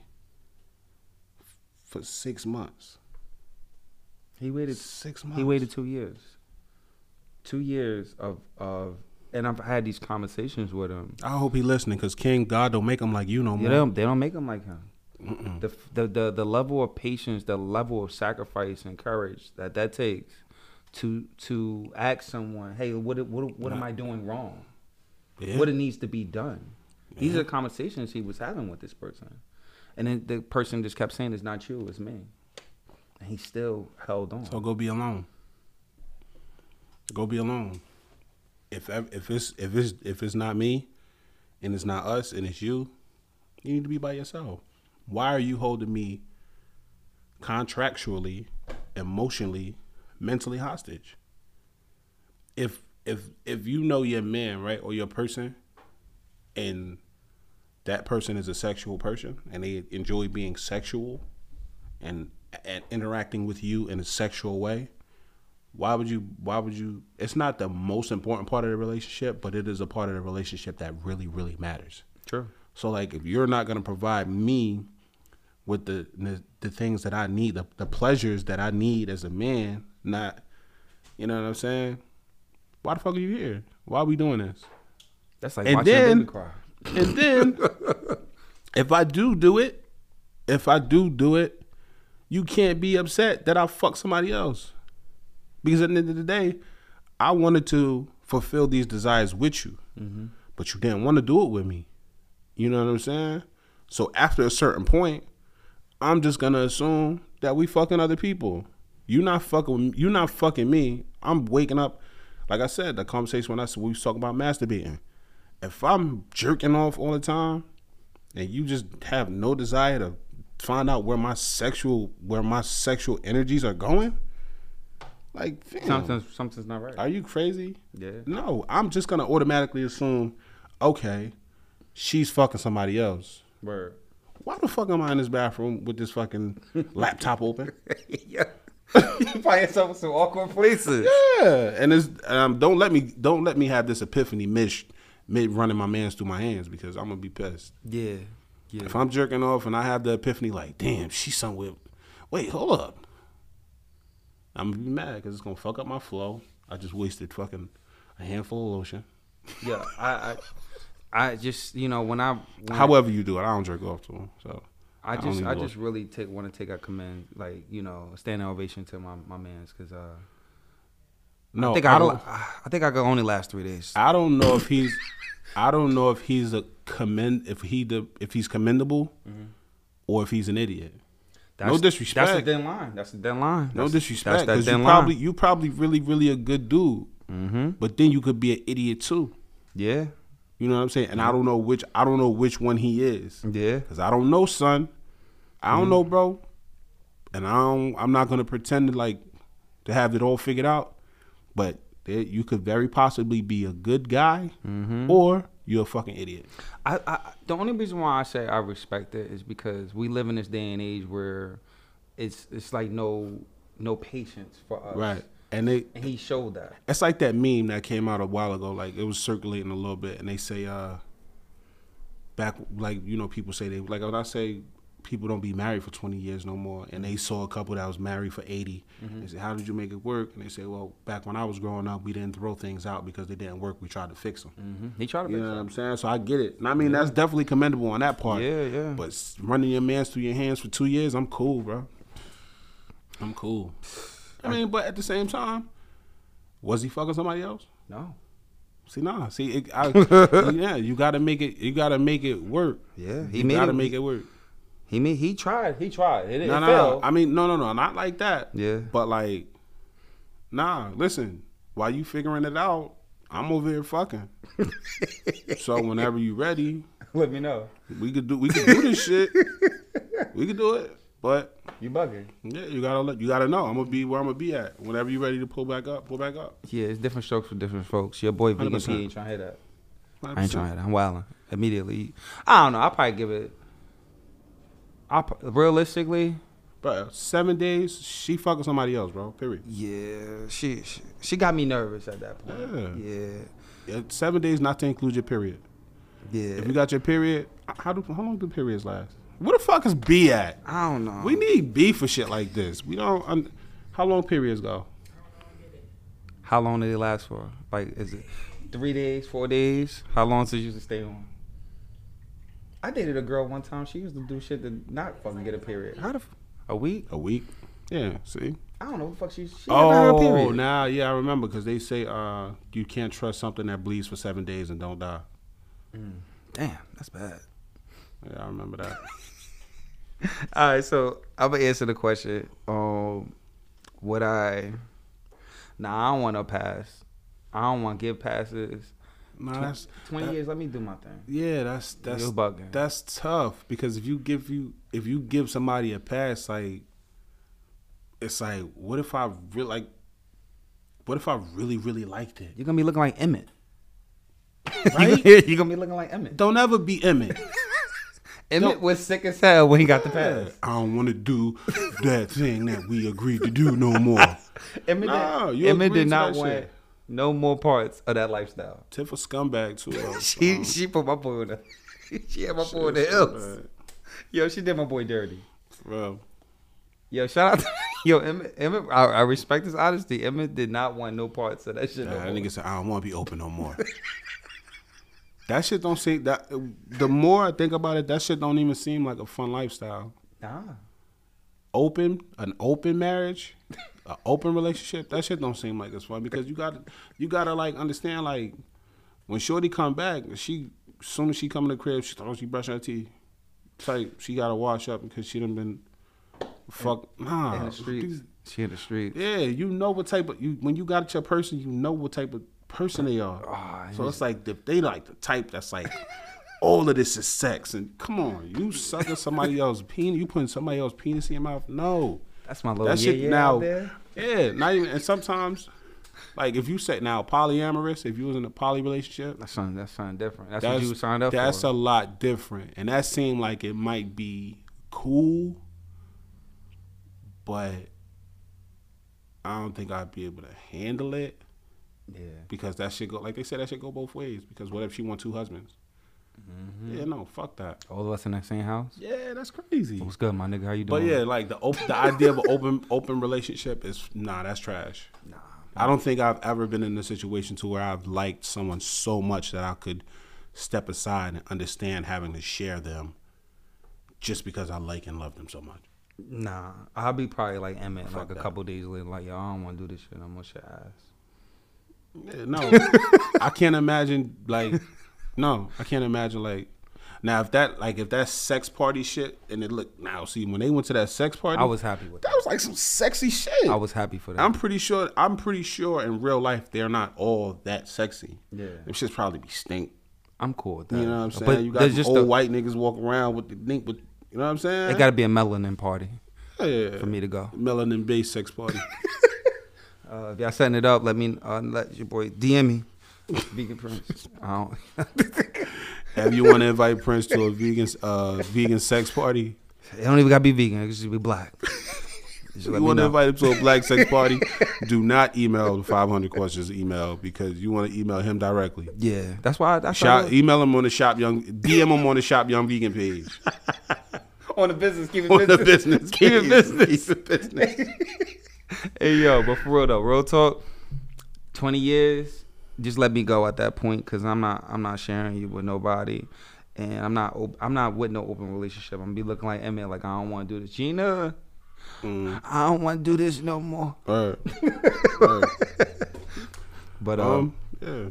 S1: for six months.
S2: He waited.
S1: Six months.
S2: He waited two years. Two years of of, and I've had these conversations with him.
S1: I hope he listening because King God don't make him like you no
S2: Yeah,
S1: more.
S2: they don't, they don't make him like him. The, the the the level of patience, the level of sacrifice and courage that that takes to to ask someone, hey, what what what am I doing wrong?
S1: Yeah.
S2: What it needs to be done. These are conversations he was having with this person, and then the person just kept saying, "It's not you, it's me," and he still held on.
S1: So go be alone. Go be alone. If if it's if it's if it's not me, and it's not us, and it's you, you need to be by yourself. Why are you holding me contractually emotionally, mentally hostage. If if if you know your man, right, or your person, and that person is a sexual person and they enjoy being sexual and and interacting with you in a sexual way, why would you why would you it's not the most important part of the relationship, but it is a part of the relationship that really, really matters.
S2: True.
S1: So like if you're not gonna provide me with the the, the things that I need, the, the pleasures that I need as a man, not you know what I'm saying? Why the fuck are you here? Why are we doing this?
S2: That's like
S1: And
S2: watching
S1: then-
S2: a baby cry.
S1: And then if I do do it, if I do do it, you can't be upset that I fuck somebody else. Because at the end of the day, I wanted to fulfill these desires with you, mm-hmm. but you didn't want to do it with me. You know what I'm saying? So after a certain point, I'm just gonna assume that we fucking other people. You not fucking. You not fucking me. I'm waking up. Like I said, the conversation when I said we was talking about masturbating. If I'm jerking off all the time, and you just have no desire to find out where my sexual where my sexual energies are going, like
S2: Something's something's not right.
S1: are you crazy?
S2: Yeah.
S1: No, I'm just gonna automatically assume, okay, she's fucking somebody else.
S2: Word.
S1: Why the fuck am I in this bathroom with this fucking laptop open?
S2: yeah. you find yourself in some awkward places.
S1: Yeah, and it's um, don't let me don't let me have this epiphany mid mid running my man's through my hands because I'm gonna be pissed.
S2: Yeah. Yeah.
S1: If I'm jerking off and I have the epiphany like, damn, she's somewhere. Wait, hold up. I'm gonna be mad because it's gonna fuck up my flow. I just wasted fucking a handful of lotion.
S2: yeah. I, I I just you know when I when
S1: However you do it, I don't jerk off to him. So
S2: I just I
S1: lotion.
S2: just really take want to take a command like you know a standing ovation to my my man's because uh
S1: no,
S2: I think I, don't I think I could only last three days.
S1: I don't know if he's I don't know if he's a commend if he the if he's commendable or if he's an idiot. no disrespect.
S2: That's a thin line. That's a thin line.
S1: No
S2: That's-
S1: disrespect,
S2: That's that
S1: you
S2: thin
S1: probably
S2: line.
S1: you probably really really a good dude,
S2: Mm-hmm.
S1: but then you could be an idiot too.
S2: Yeah.
S1: You know what I'm saying? And I don't know which I don't know which one he is,
S2: Yeah.
S1: because I don't know, son. I don't know, bro. And I don't. I'm not gonna pretend to like to have it all figured out, but there, you could very possibly be a good guy, or you're a fucking idiot.
S2: I, I the only reason why I say I respect it is because we live in this day and age where it's it's like no no patience for us.
S1: Right. And they
S2: And he showed that.
S1: It's like that meme that came out a while ago. Like it was circulating a little bit, and they say, uh, back like you know, people say they like when I say people don't be married for twenty years no more, and they saw a couple that was married for 80 They said, "How did you make it work?" And they say, "Well, back when I was growing up, we didn't throw things out because they didn't work. We tried to fix them."
S2: Mm-hmm. He tried to
S1: You
S2: fix
S1: know what. I'm saying? So I get it. And I mean, that's definitely commendable on that part.
S2: Yeah, yeah.
S1: But running your man's through your hands for two years, I'm cool, bro. I'm cool. I mean, but at the same time, was he fucking somebody else?
S2: No.
S1: See, nah. See, it, I, yeah, you gotta make it. You gotta make it work.
S2: Yeah, he
S1: you
S2: made
S1: gotta
S2: it-
S1: make it work.
S2: He made he tried. He tried. It,
S1: No,
S2: it
S1: no,
S2: failed.
S1: no. I mean, no, no, no, not like that.
S2: Yeah.
S1: But like, nah. Listen, while you figuring it out, I'm over here fucking. so whenever you ready,
S2: Let me know.
S1: we could do. We could do this shit. We could do it. But
S2: You bugging.
S1: yeah, you gotta let you gotta know. I'm gonna be where I'm gonna be at. Whenever you ready to pull back up, pull back up.
S2: Yeah, it's different strokes for different folks. Your boy Vegan P ain't trying to hear that.
S1: 100%.
S2: I ain't trying to hear that. I'm wilding immediately. I don't know. I'll probably give it. I realistically,
S1: Bro, seven days, she fucking somebody else, bro. Period.
S2: yeah, she, she she got me nervous at that point.
S1: Yeah.
S2: Yeah,
S1: Yeah, seven days not to include your period.
S2: yeah.
S1: If you got your period, how do how long do periods last? Where the fuck is B at?
S2: I don't know.
S1: We need B for shit like this. We don't. Un- how long periods go?
S2: How long did it last for? Like, is it three days, four days? How long does it usually stay on? I dated a girl one time. She used to do shit to not fucking get a period. How the f- a week?
S1: A week. Yeah. See.
S2: I don't know what the fuck she. She never had a
S1: Oh,
S2: period.
S1: now yeah, I remember because they say uh you can't trust something that bleeds for seven days and don't die.
S2: Damn, that's bad.
S1: Yeah, I remember that.
S2: All right, so I'm gonna answer the question. Um, would I? Nah, I don't want to pass. I don't want to give passes.
S1: Nah, that's
S2: Twenty
S1: that-
S2: years, let me do my thing.
S1: Yeah, that's that's that's tough because if you give you if you give somebody a pass, like it's like, what if I really like? What if I really, really liked it?
S2: You're gonna be looking like Emmett.
S1: Right?
S2: You're gonna be looking like Emmett.
S1: Don't ever be Emmett.
S2: Emmett was sick as hell when he got the pass.
S1: I don't want to do that thing that we agreed to do no more.
S2: Emmett,
S1: Nah,
S2: did,
S1: you
S2: Emmett did not
S1: that
S2: want
S1: shit.
S2: No more parts of that lifestyle.
S1: Tiff a scumbag too.
S2: She
S1: Um,
S2: she put my boy in the she had my boy in the hills. Yo, she did my boy dirty.
S1: For real.
S2: Yo, shout out to Yo, Emmett, Emmett I, I respect his honesty. Emmett did not want no parts of that shit.
S1: Nah,
S2: no
S1: that nigga said, I don't want to be open no more. that shit don't seem that. The more I think about it, that shit don't even seem like a fun lifestyle.
S2: Nah.
S1: Open, an open marriage, an open relationship. That shit don't seem like it's fun because you got you gotta like understand like when Shorty come back, she soon as she come in the crib, she thought she brushing her teeth. Type she gotta wash up because she done been fuck nah.
S2: in the streets. She in the street.
S1: Yeah, you know what type of you when you got to your person, you know what type of person they are.
S2: Ah,
S1: so it's like if they like the type that's like all of this is sex and come on, you sucking somebody else's penis, you putting somebody else's penis in your mouth. No,
S2: That's my little
S1: that
S2: yeah,
S1: shit
S2: yeah
S1: now.
S2: out there.
S1: Yeah, not even. And sometimes, like if you said now polyamorous, if you was in a poly relationship,
S2: That's something. That's something different. That's,
S1: that's
S2: what you signed up for.
S1: that's
S2: for.
S1: a lot different, and that seemed like it might be cool, but I don't think I'd be able to handle it
S2: yeah.
S1: because that should go like they said that should go both ways. Because what if she want two husbands?
S2: Mm-hmm.
S1: Yeah, no, fuck that.
S2: All of us in that same house.
S1: Yeah, that's crazy.
S2: What's good, my nigga? How you doing?
S1: But yeah, like the op- the idea of an open open relationship is nah, that's trash.
S2: Nah.
S1: I don't think I've ever been in a situation to where I've liked someone so much that I could step aside and understand having to share them just because I like and love them so much.
S2: Nah. I'll be probably like Emmett,
S1: Fuck
S2: like a couple days later, like, yo, I don't want to do this shit. I'm gonna shit ass.
S1: Yeah, no, I can't imagine like no, I can't imagine like now if that like if that sex party shit and it look now see when they went to that sex party
S2: I was happy with
S1: that
S2: that.
S1: was like some sexy shit.
S2: I was happy for that.
S1: I'm pretty sure. I'm pretty sure in real life they're not all that sexy.
S2: Yeah.
S1: them shits probably be stink.
S2: I'm cool with that.
S1: You know what I'm saying?
S2: But
S1: you got
S2: just
S1: old
S2: a,
S1: white niggas walk around with the link with. You know what I'm saying?
S2: it got to be a melanin party
S1: yeah.
S2: for me to go.
S1: melanin based sex party.
S2: Uh, if y'all setting it up, let me uh, let your boy DM me. Vegan Prince. I don't.
S1: if you want to invite Prince to a vegan uh, vegan sex party,
S2: it don't even gotta be vegan. It just be black. Just
S1: you want to invite him to a black sex party, do not email the 500 questions email because you want to email him directly.
S2: Yeah, that's why. That's
S1: Shop,
S2: why
S1: email him on the shop young, DM him on the shop young vegan page.
S2: on the business. Keep it
S1: on the business,
S2: Keep it business.
S1: Keep it business.
S2: hey yo, but for real though, real talk. Twenty years, just let me go at that point because I'm not. I'm not sharing you with nobody, and I'm not. op- I'm not with no open relationship. I'm gonna be looking like Emmett. Like I don't want to do this. Gina,
S1: Mm.
S2: I don't want to do this no more.
S1: Word. Word.
S2: But um,
S1: Um, yeah.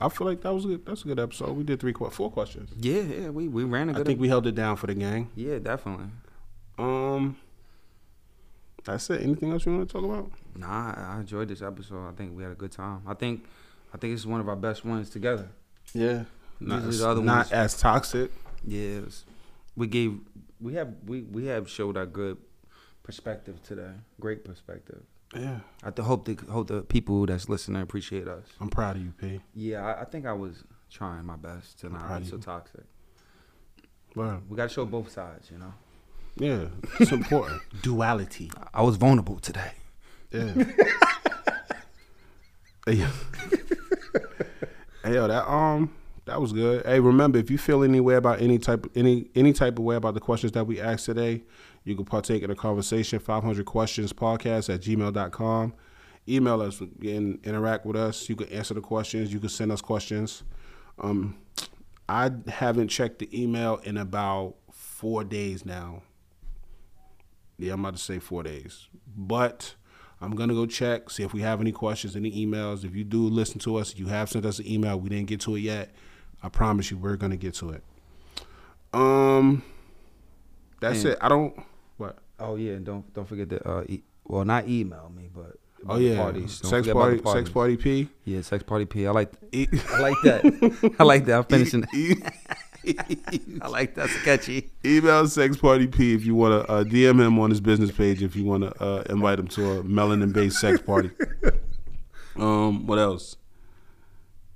S1: I feel like that was a good. That's a good episode. We did three, four questions.
S2: yeah, yeah, we we ran a
S1: I
S2: good.
S1: I think we held it down for the gang.
S2: yeah, definitely.
S1: Um, that's it. Anything else you want to talk about?
S2: Nah, I enjoyed this episode. I think we had a good time. I think, I think it's one of our best ones together.
S1: Yeah, not,
S2: other
S1: not
S2: ones-
S1: as toxic.
S2: Yeah, was- we gave we have we we have showed our good perspective today. Great perspective.
S1: Yeah,
S2: I th- hope the hope the people that's listening appreciate us.
S1: I'm proud of you, P.
S2: Yeah, I, I think I was trying my best to not be so toxic.
S1: Word.
S2: We got to show both sides, you know.
S1: Yeah, it's important. Duality.
S2: I- was vulnerable today.
S1: Yeah. yo. Hey, yo, that um, that was good. Hey, remember if you feel any way about any type any any type of way about the questions that we asked today, you can partake in a conversation. Five hundred questions podcast at gmail.com. Email us and interact with us. You can answer the questions. You can send us questions. Um, I haven't checked the email in about four days now. Yeah, I'm about to say four days. But I'm gonna go check, see if we have any questions, any emails. If you do listen to us, you have sent us an email, we didn't get to it yet. I promise you we're gonna get to it. Um that's
S2: And-
S1: it. I don't what?
S2: Oh yeah, and don't don't forget to uh, e- well not email me, but
S1: Oh yeah.
S2: parties. Don't
S1: Sex party sex party P.
S2: Yeah, sex party P. I like
S1: E-
S2: I like that. I like that. I'm finishing.
S1: E-
S2: I like that sketchy.
S1: Email Sex Party P if you want to uh, DM him on his business page if you want to uh, invite him to a melanin based sex party. Um, what else?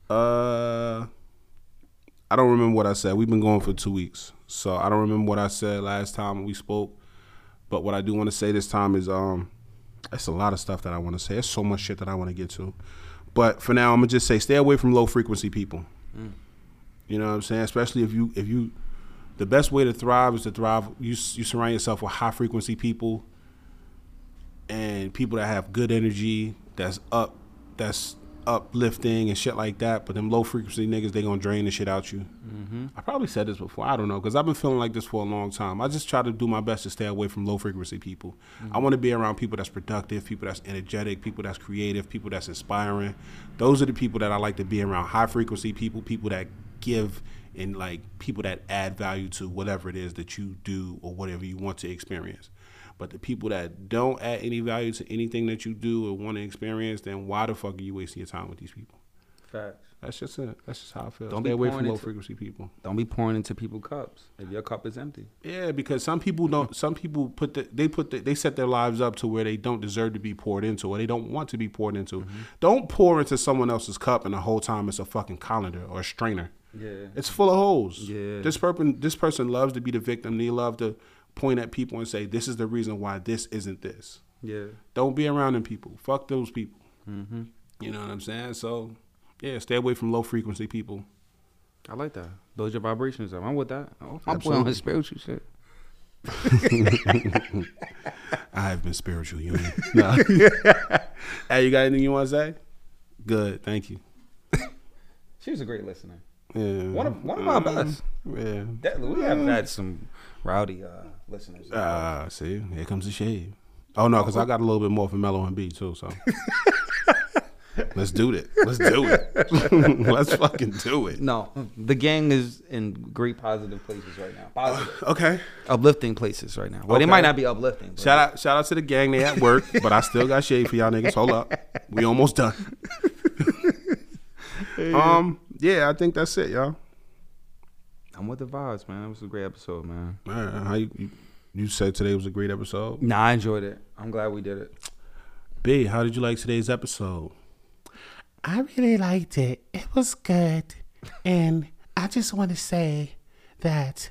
S1: Uh, I don't remember what I said. We've been going for two weeks, so I don't remember what I said last time we spoke. But what I do want to say this time is, um, it's a lot of stuff that I want to say. There's so much shit that I want to get to. But for now, I'm gonna just say, stay away from low frequency people. You know what I'm saying? Especially if you if you the best way to thrive is to thrive. You you surround yourself with high frequency people and people that have good energy, that's up, that's uplifting and shit like that. But them low frequency niggas, they gonna drain the shit out of you. Mm-hmm. I probably said this before. I don't know because I've been feeling like this for a long time. I just try to do my best to stay away from low frequency people. Mm-hmm. I want to be around people that's productive, people that's energetic, people that's creative, people that's inspiring. Those are the people that I like to be around. High frequency people, people that give and like people that add value to whatever it is that you do or whatever you want to experience. But the people that don't add any value to anything that you do or want to experience, then why the fuck are you wasting your time with these people?
S2: Facts.
S1: That's just it. That's just how I feel.
S2: Don't
S1: Stay
S2: be
S1: away
S2: pouring
S1: from low
S2: into-
S1: frequency people.
S2: Don't be pouring into people's cups if your cup is empty.
S1: Yeah, because some people don't. Some people put the, they put the, they set their lives up to where they don't deserve to be poured into, or they don't want to be poured into.
S2: Mm-hmm.
S1: Don't pour into someone else's cup, and the whole time it's a fucking colander or a strainer.
S2: Yeah.
S1: It's full of holes.
S2: Yeah.
S1: This person, this person loves to be the victim. They love to point at people and say, "This is the reason why this isn't this."
S2: Yeah.
S1: Don't be around them people. Fuck those people.
S2: Mm-hmm.
S1: You know what I'm saying? So, yeah, stay away from low frequency people.
S2: I like that. Those your vibrations up. I'm with that. Oh, I'm putting on his spiritual shit.
S1: I have been spiritual union. no. hey, you got anything you want to say? Good, thank you.
S2: She was a great listener.
S1: Yeah.
S2: One of one of my best.
S1: Yeah.
S2: That, we have had some rowdy uh, listeners.
S1: Ah, see, here comes the shade. Oh no, because I got a little bit more for Mellow and B too. So let's do it. Let's do it. let's fucking do it.
S2: no, the gang is in great positive places right now. Positive,
S1: Okay.
S2: uplifting places right now. Well, they might not be uplifting. but-
S1: Shout out, shout out to the gang. They at work, but I still got shade for y'all niggas. Hold up, we almost done. um, yeah, I think that's it, y'all.
S2: I'm with the vibes, man. It was a great episode, man.
S1: All right, how you, you, you said today was a great episode.
S2: Nah, I enjoyed it. I'm glad we did it.
S1: B, how did you like today's episode?
S4: I really liked it. It was good. And I just want to say that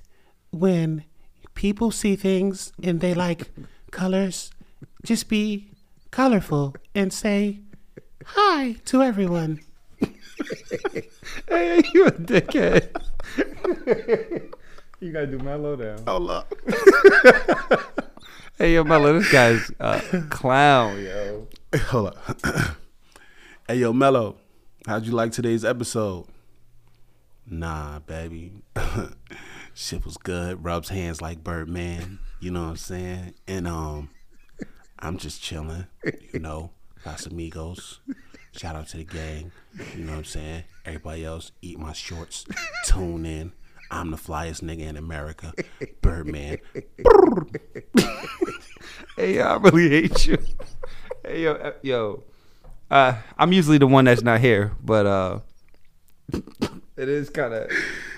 S4: when people see things and they like colors, just be colorful and say hi to everyone.
S2: Hey, you a dickhead. you gotta do Mellow now.
S1: Hold up.
S2: Hey, yo, Mellow, this guy's a clown, yo.
S1: Hold up. hey, yo, Mello, how'd you like today's episode? Nah, baby. Shit was good. Rubs hands like Birdman. You know what I'm saying? And um, I'm just chilling. You know, Los Amigos. Shout out to the gang. You know what I'm saying? Everybody else, eat my shorts. Tune in. I'm the flyest nigga in America. Birdman.
S2: Hey, yo, I really hate you. Hey, yo, uh, yo. Uh, I'm usually the one that's not here, but uh, it is kind of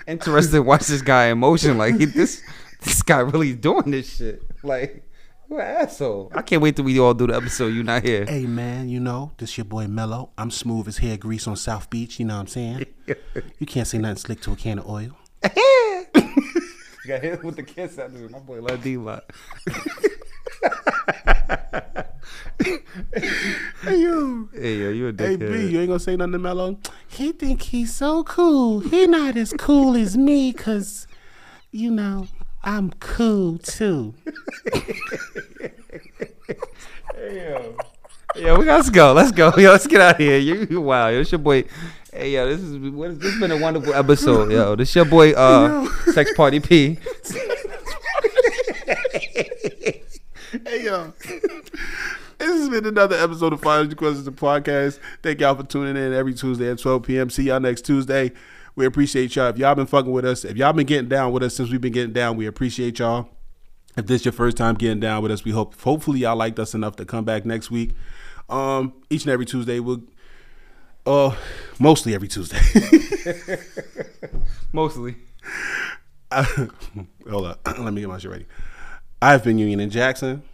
S2: interesting to watch this guy in motion. Like he, this, this guy really doing this shit. Like, what an asshole. I can't wait till we all do the episode. You're not here.
S1: Hey man, you know, this your boy Mello. I'm smooth as hair grease on South Beach, you know what I'm saying? you can't say nothing slick to a can of oil.
S2: You got hit with the kiss out of my boy Lil D lot.
S1: Hey you.
S2: Hey yo, you a dickhead. Hey.
S1: B, you ain't gonna say nothing to Mello?
S4: He think he's so cool. He not as cool as me cuz you know, I'm cool too.
S2: Hey, yo. Yo, we got to go. Let's go. Yo, let's get out of here. You, you wow. Yo, it's your boy. Hey, yo, this is what is, this has been a wonderful episode. Yo, this your boy, uh, Sex Party P.
S1: Hey yo. This has been another episode of Final Questions the podcast. Thank y'all for tuning in every Tuesday at 12 p.m. See y'all next Tuesday. We appreciate y'all. If y'all been fucking with us, if y'all been getting down with us since we've been getting down, we appreciate y'all. If this is your first time getting down with us, we hope hopefully y'all liked us enough to come back next week. Um, each and every Tuesday we'll uh mostly every Tuesday.
S2: Mostly.
S1: hold up. Let me get my shit ready. I've been Union and Jackson.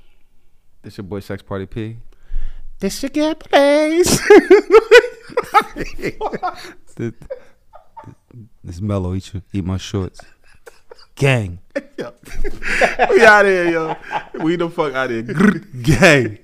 S2: This your boy Sex Party P.
S4: This your get place.
S2: This, mellow eat, your, eat my shorts. Gang.
S1: we out here, yo. We the fuck out here. Gang.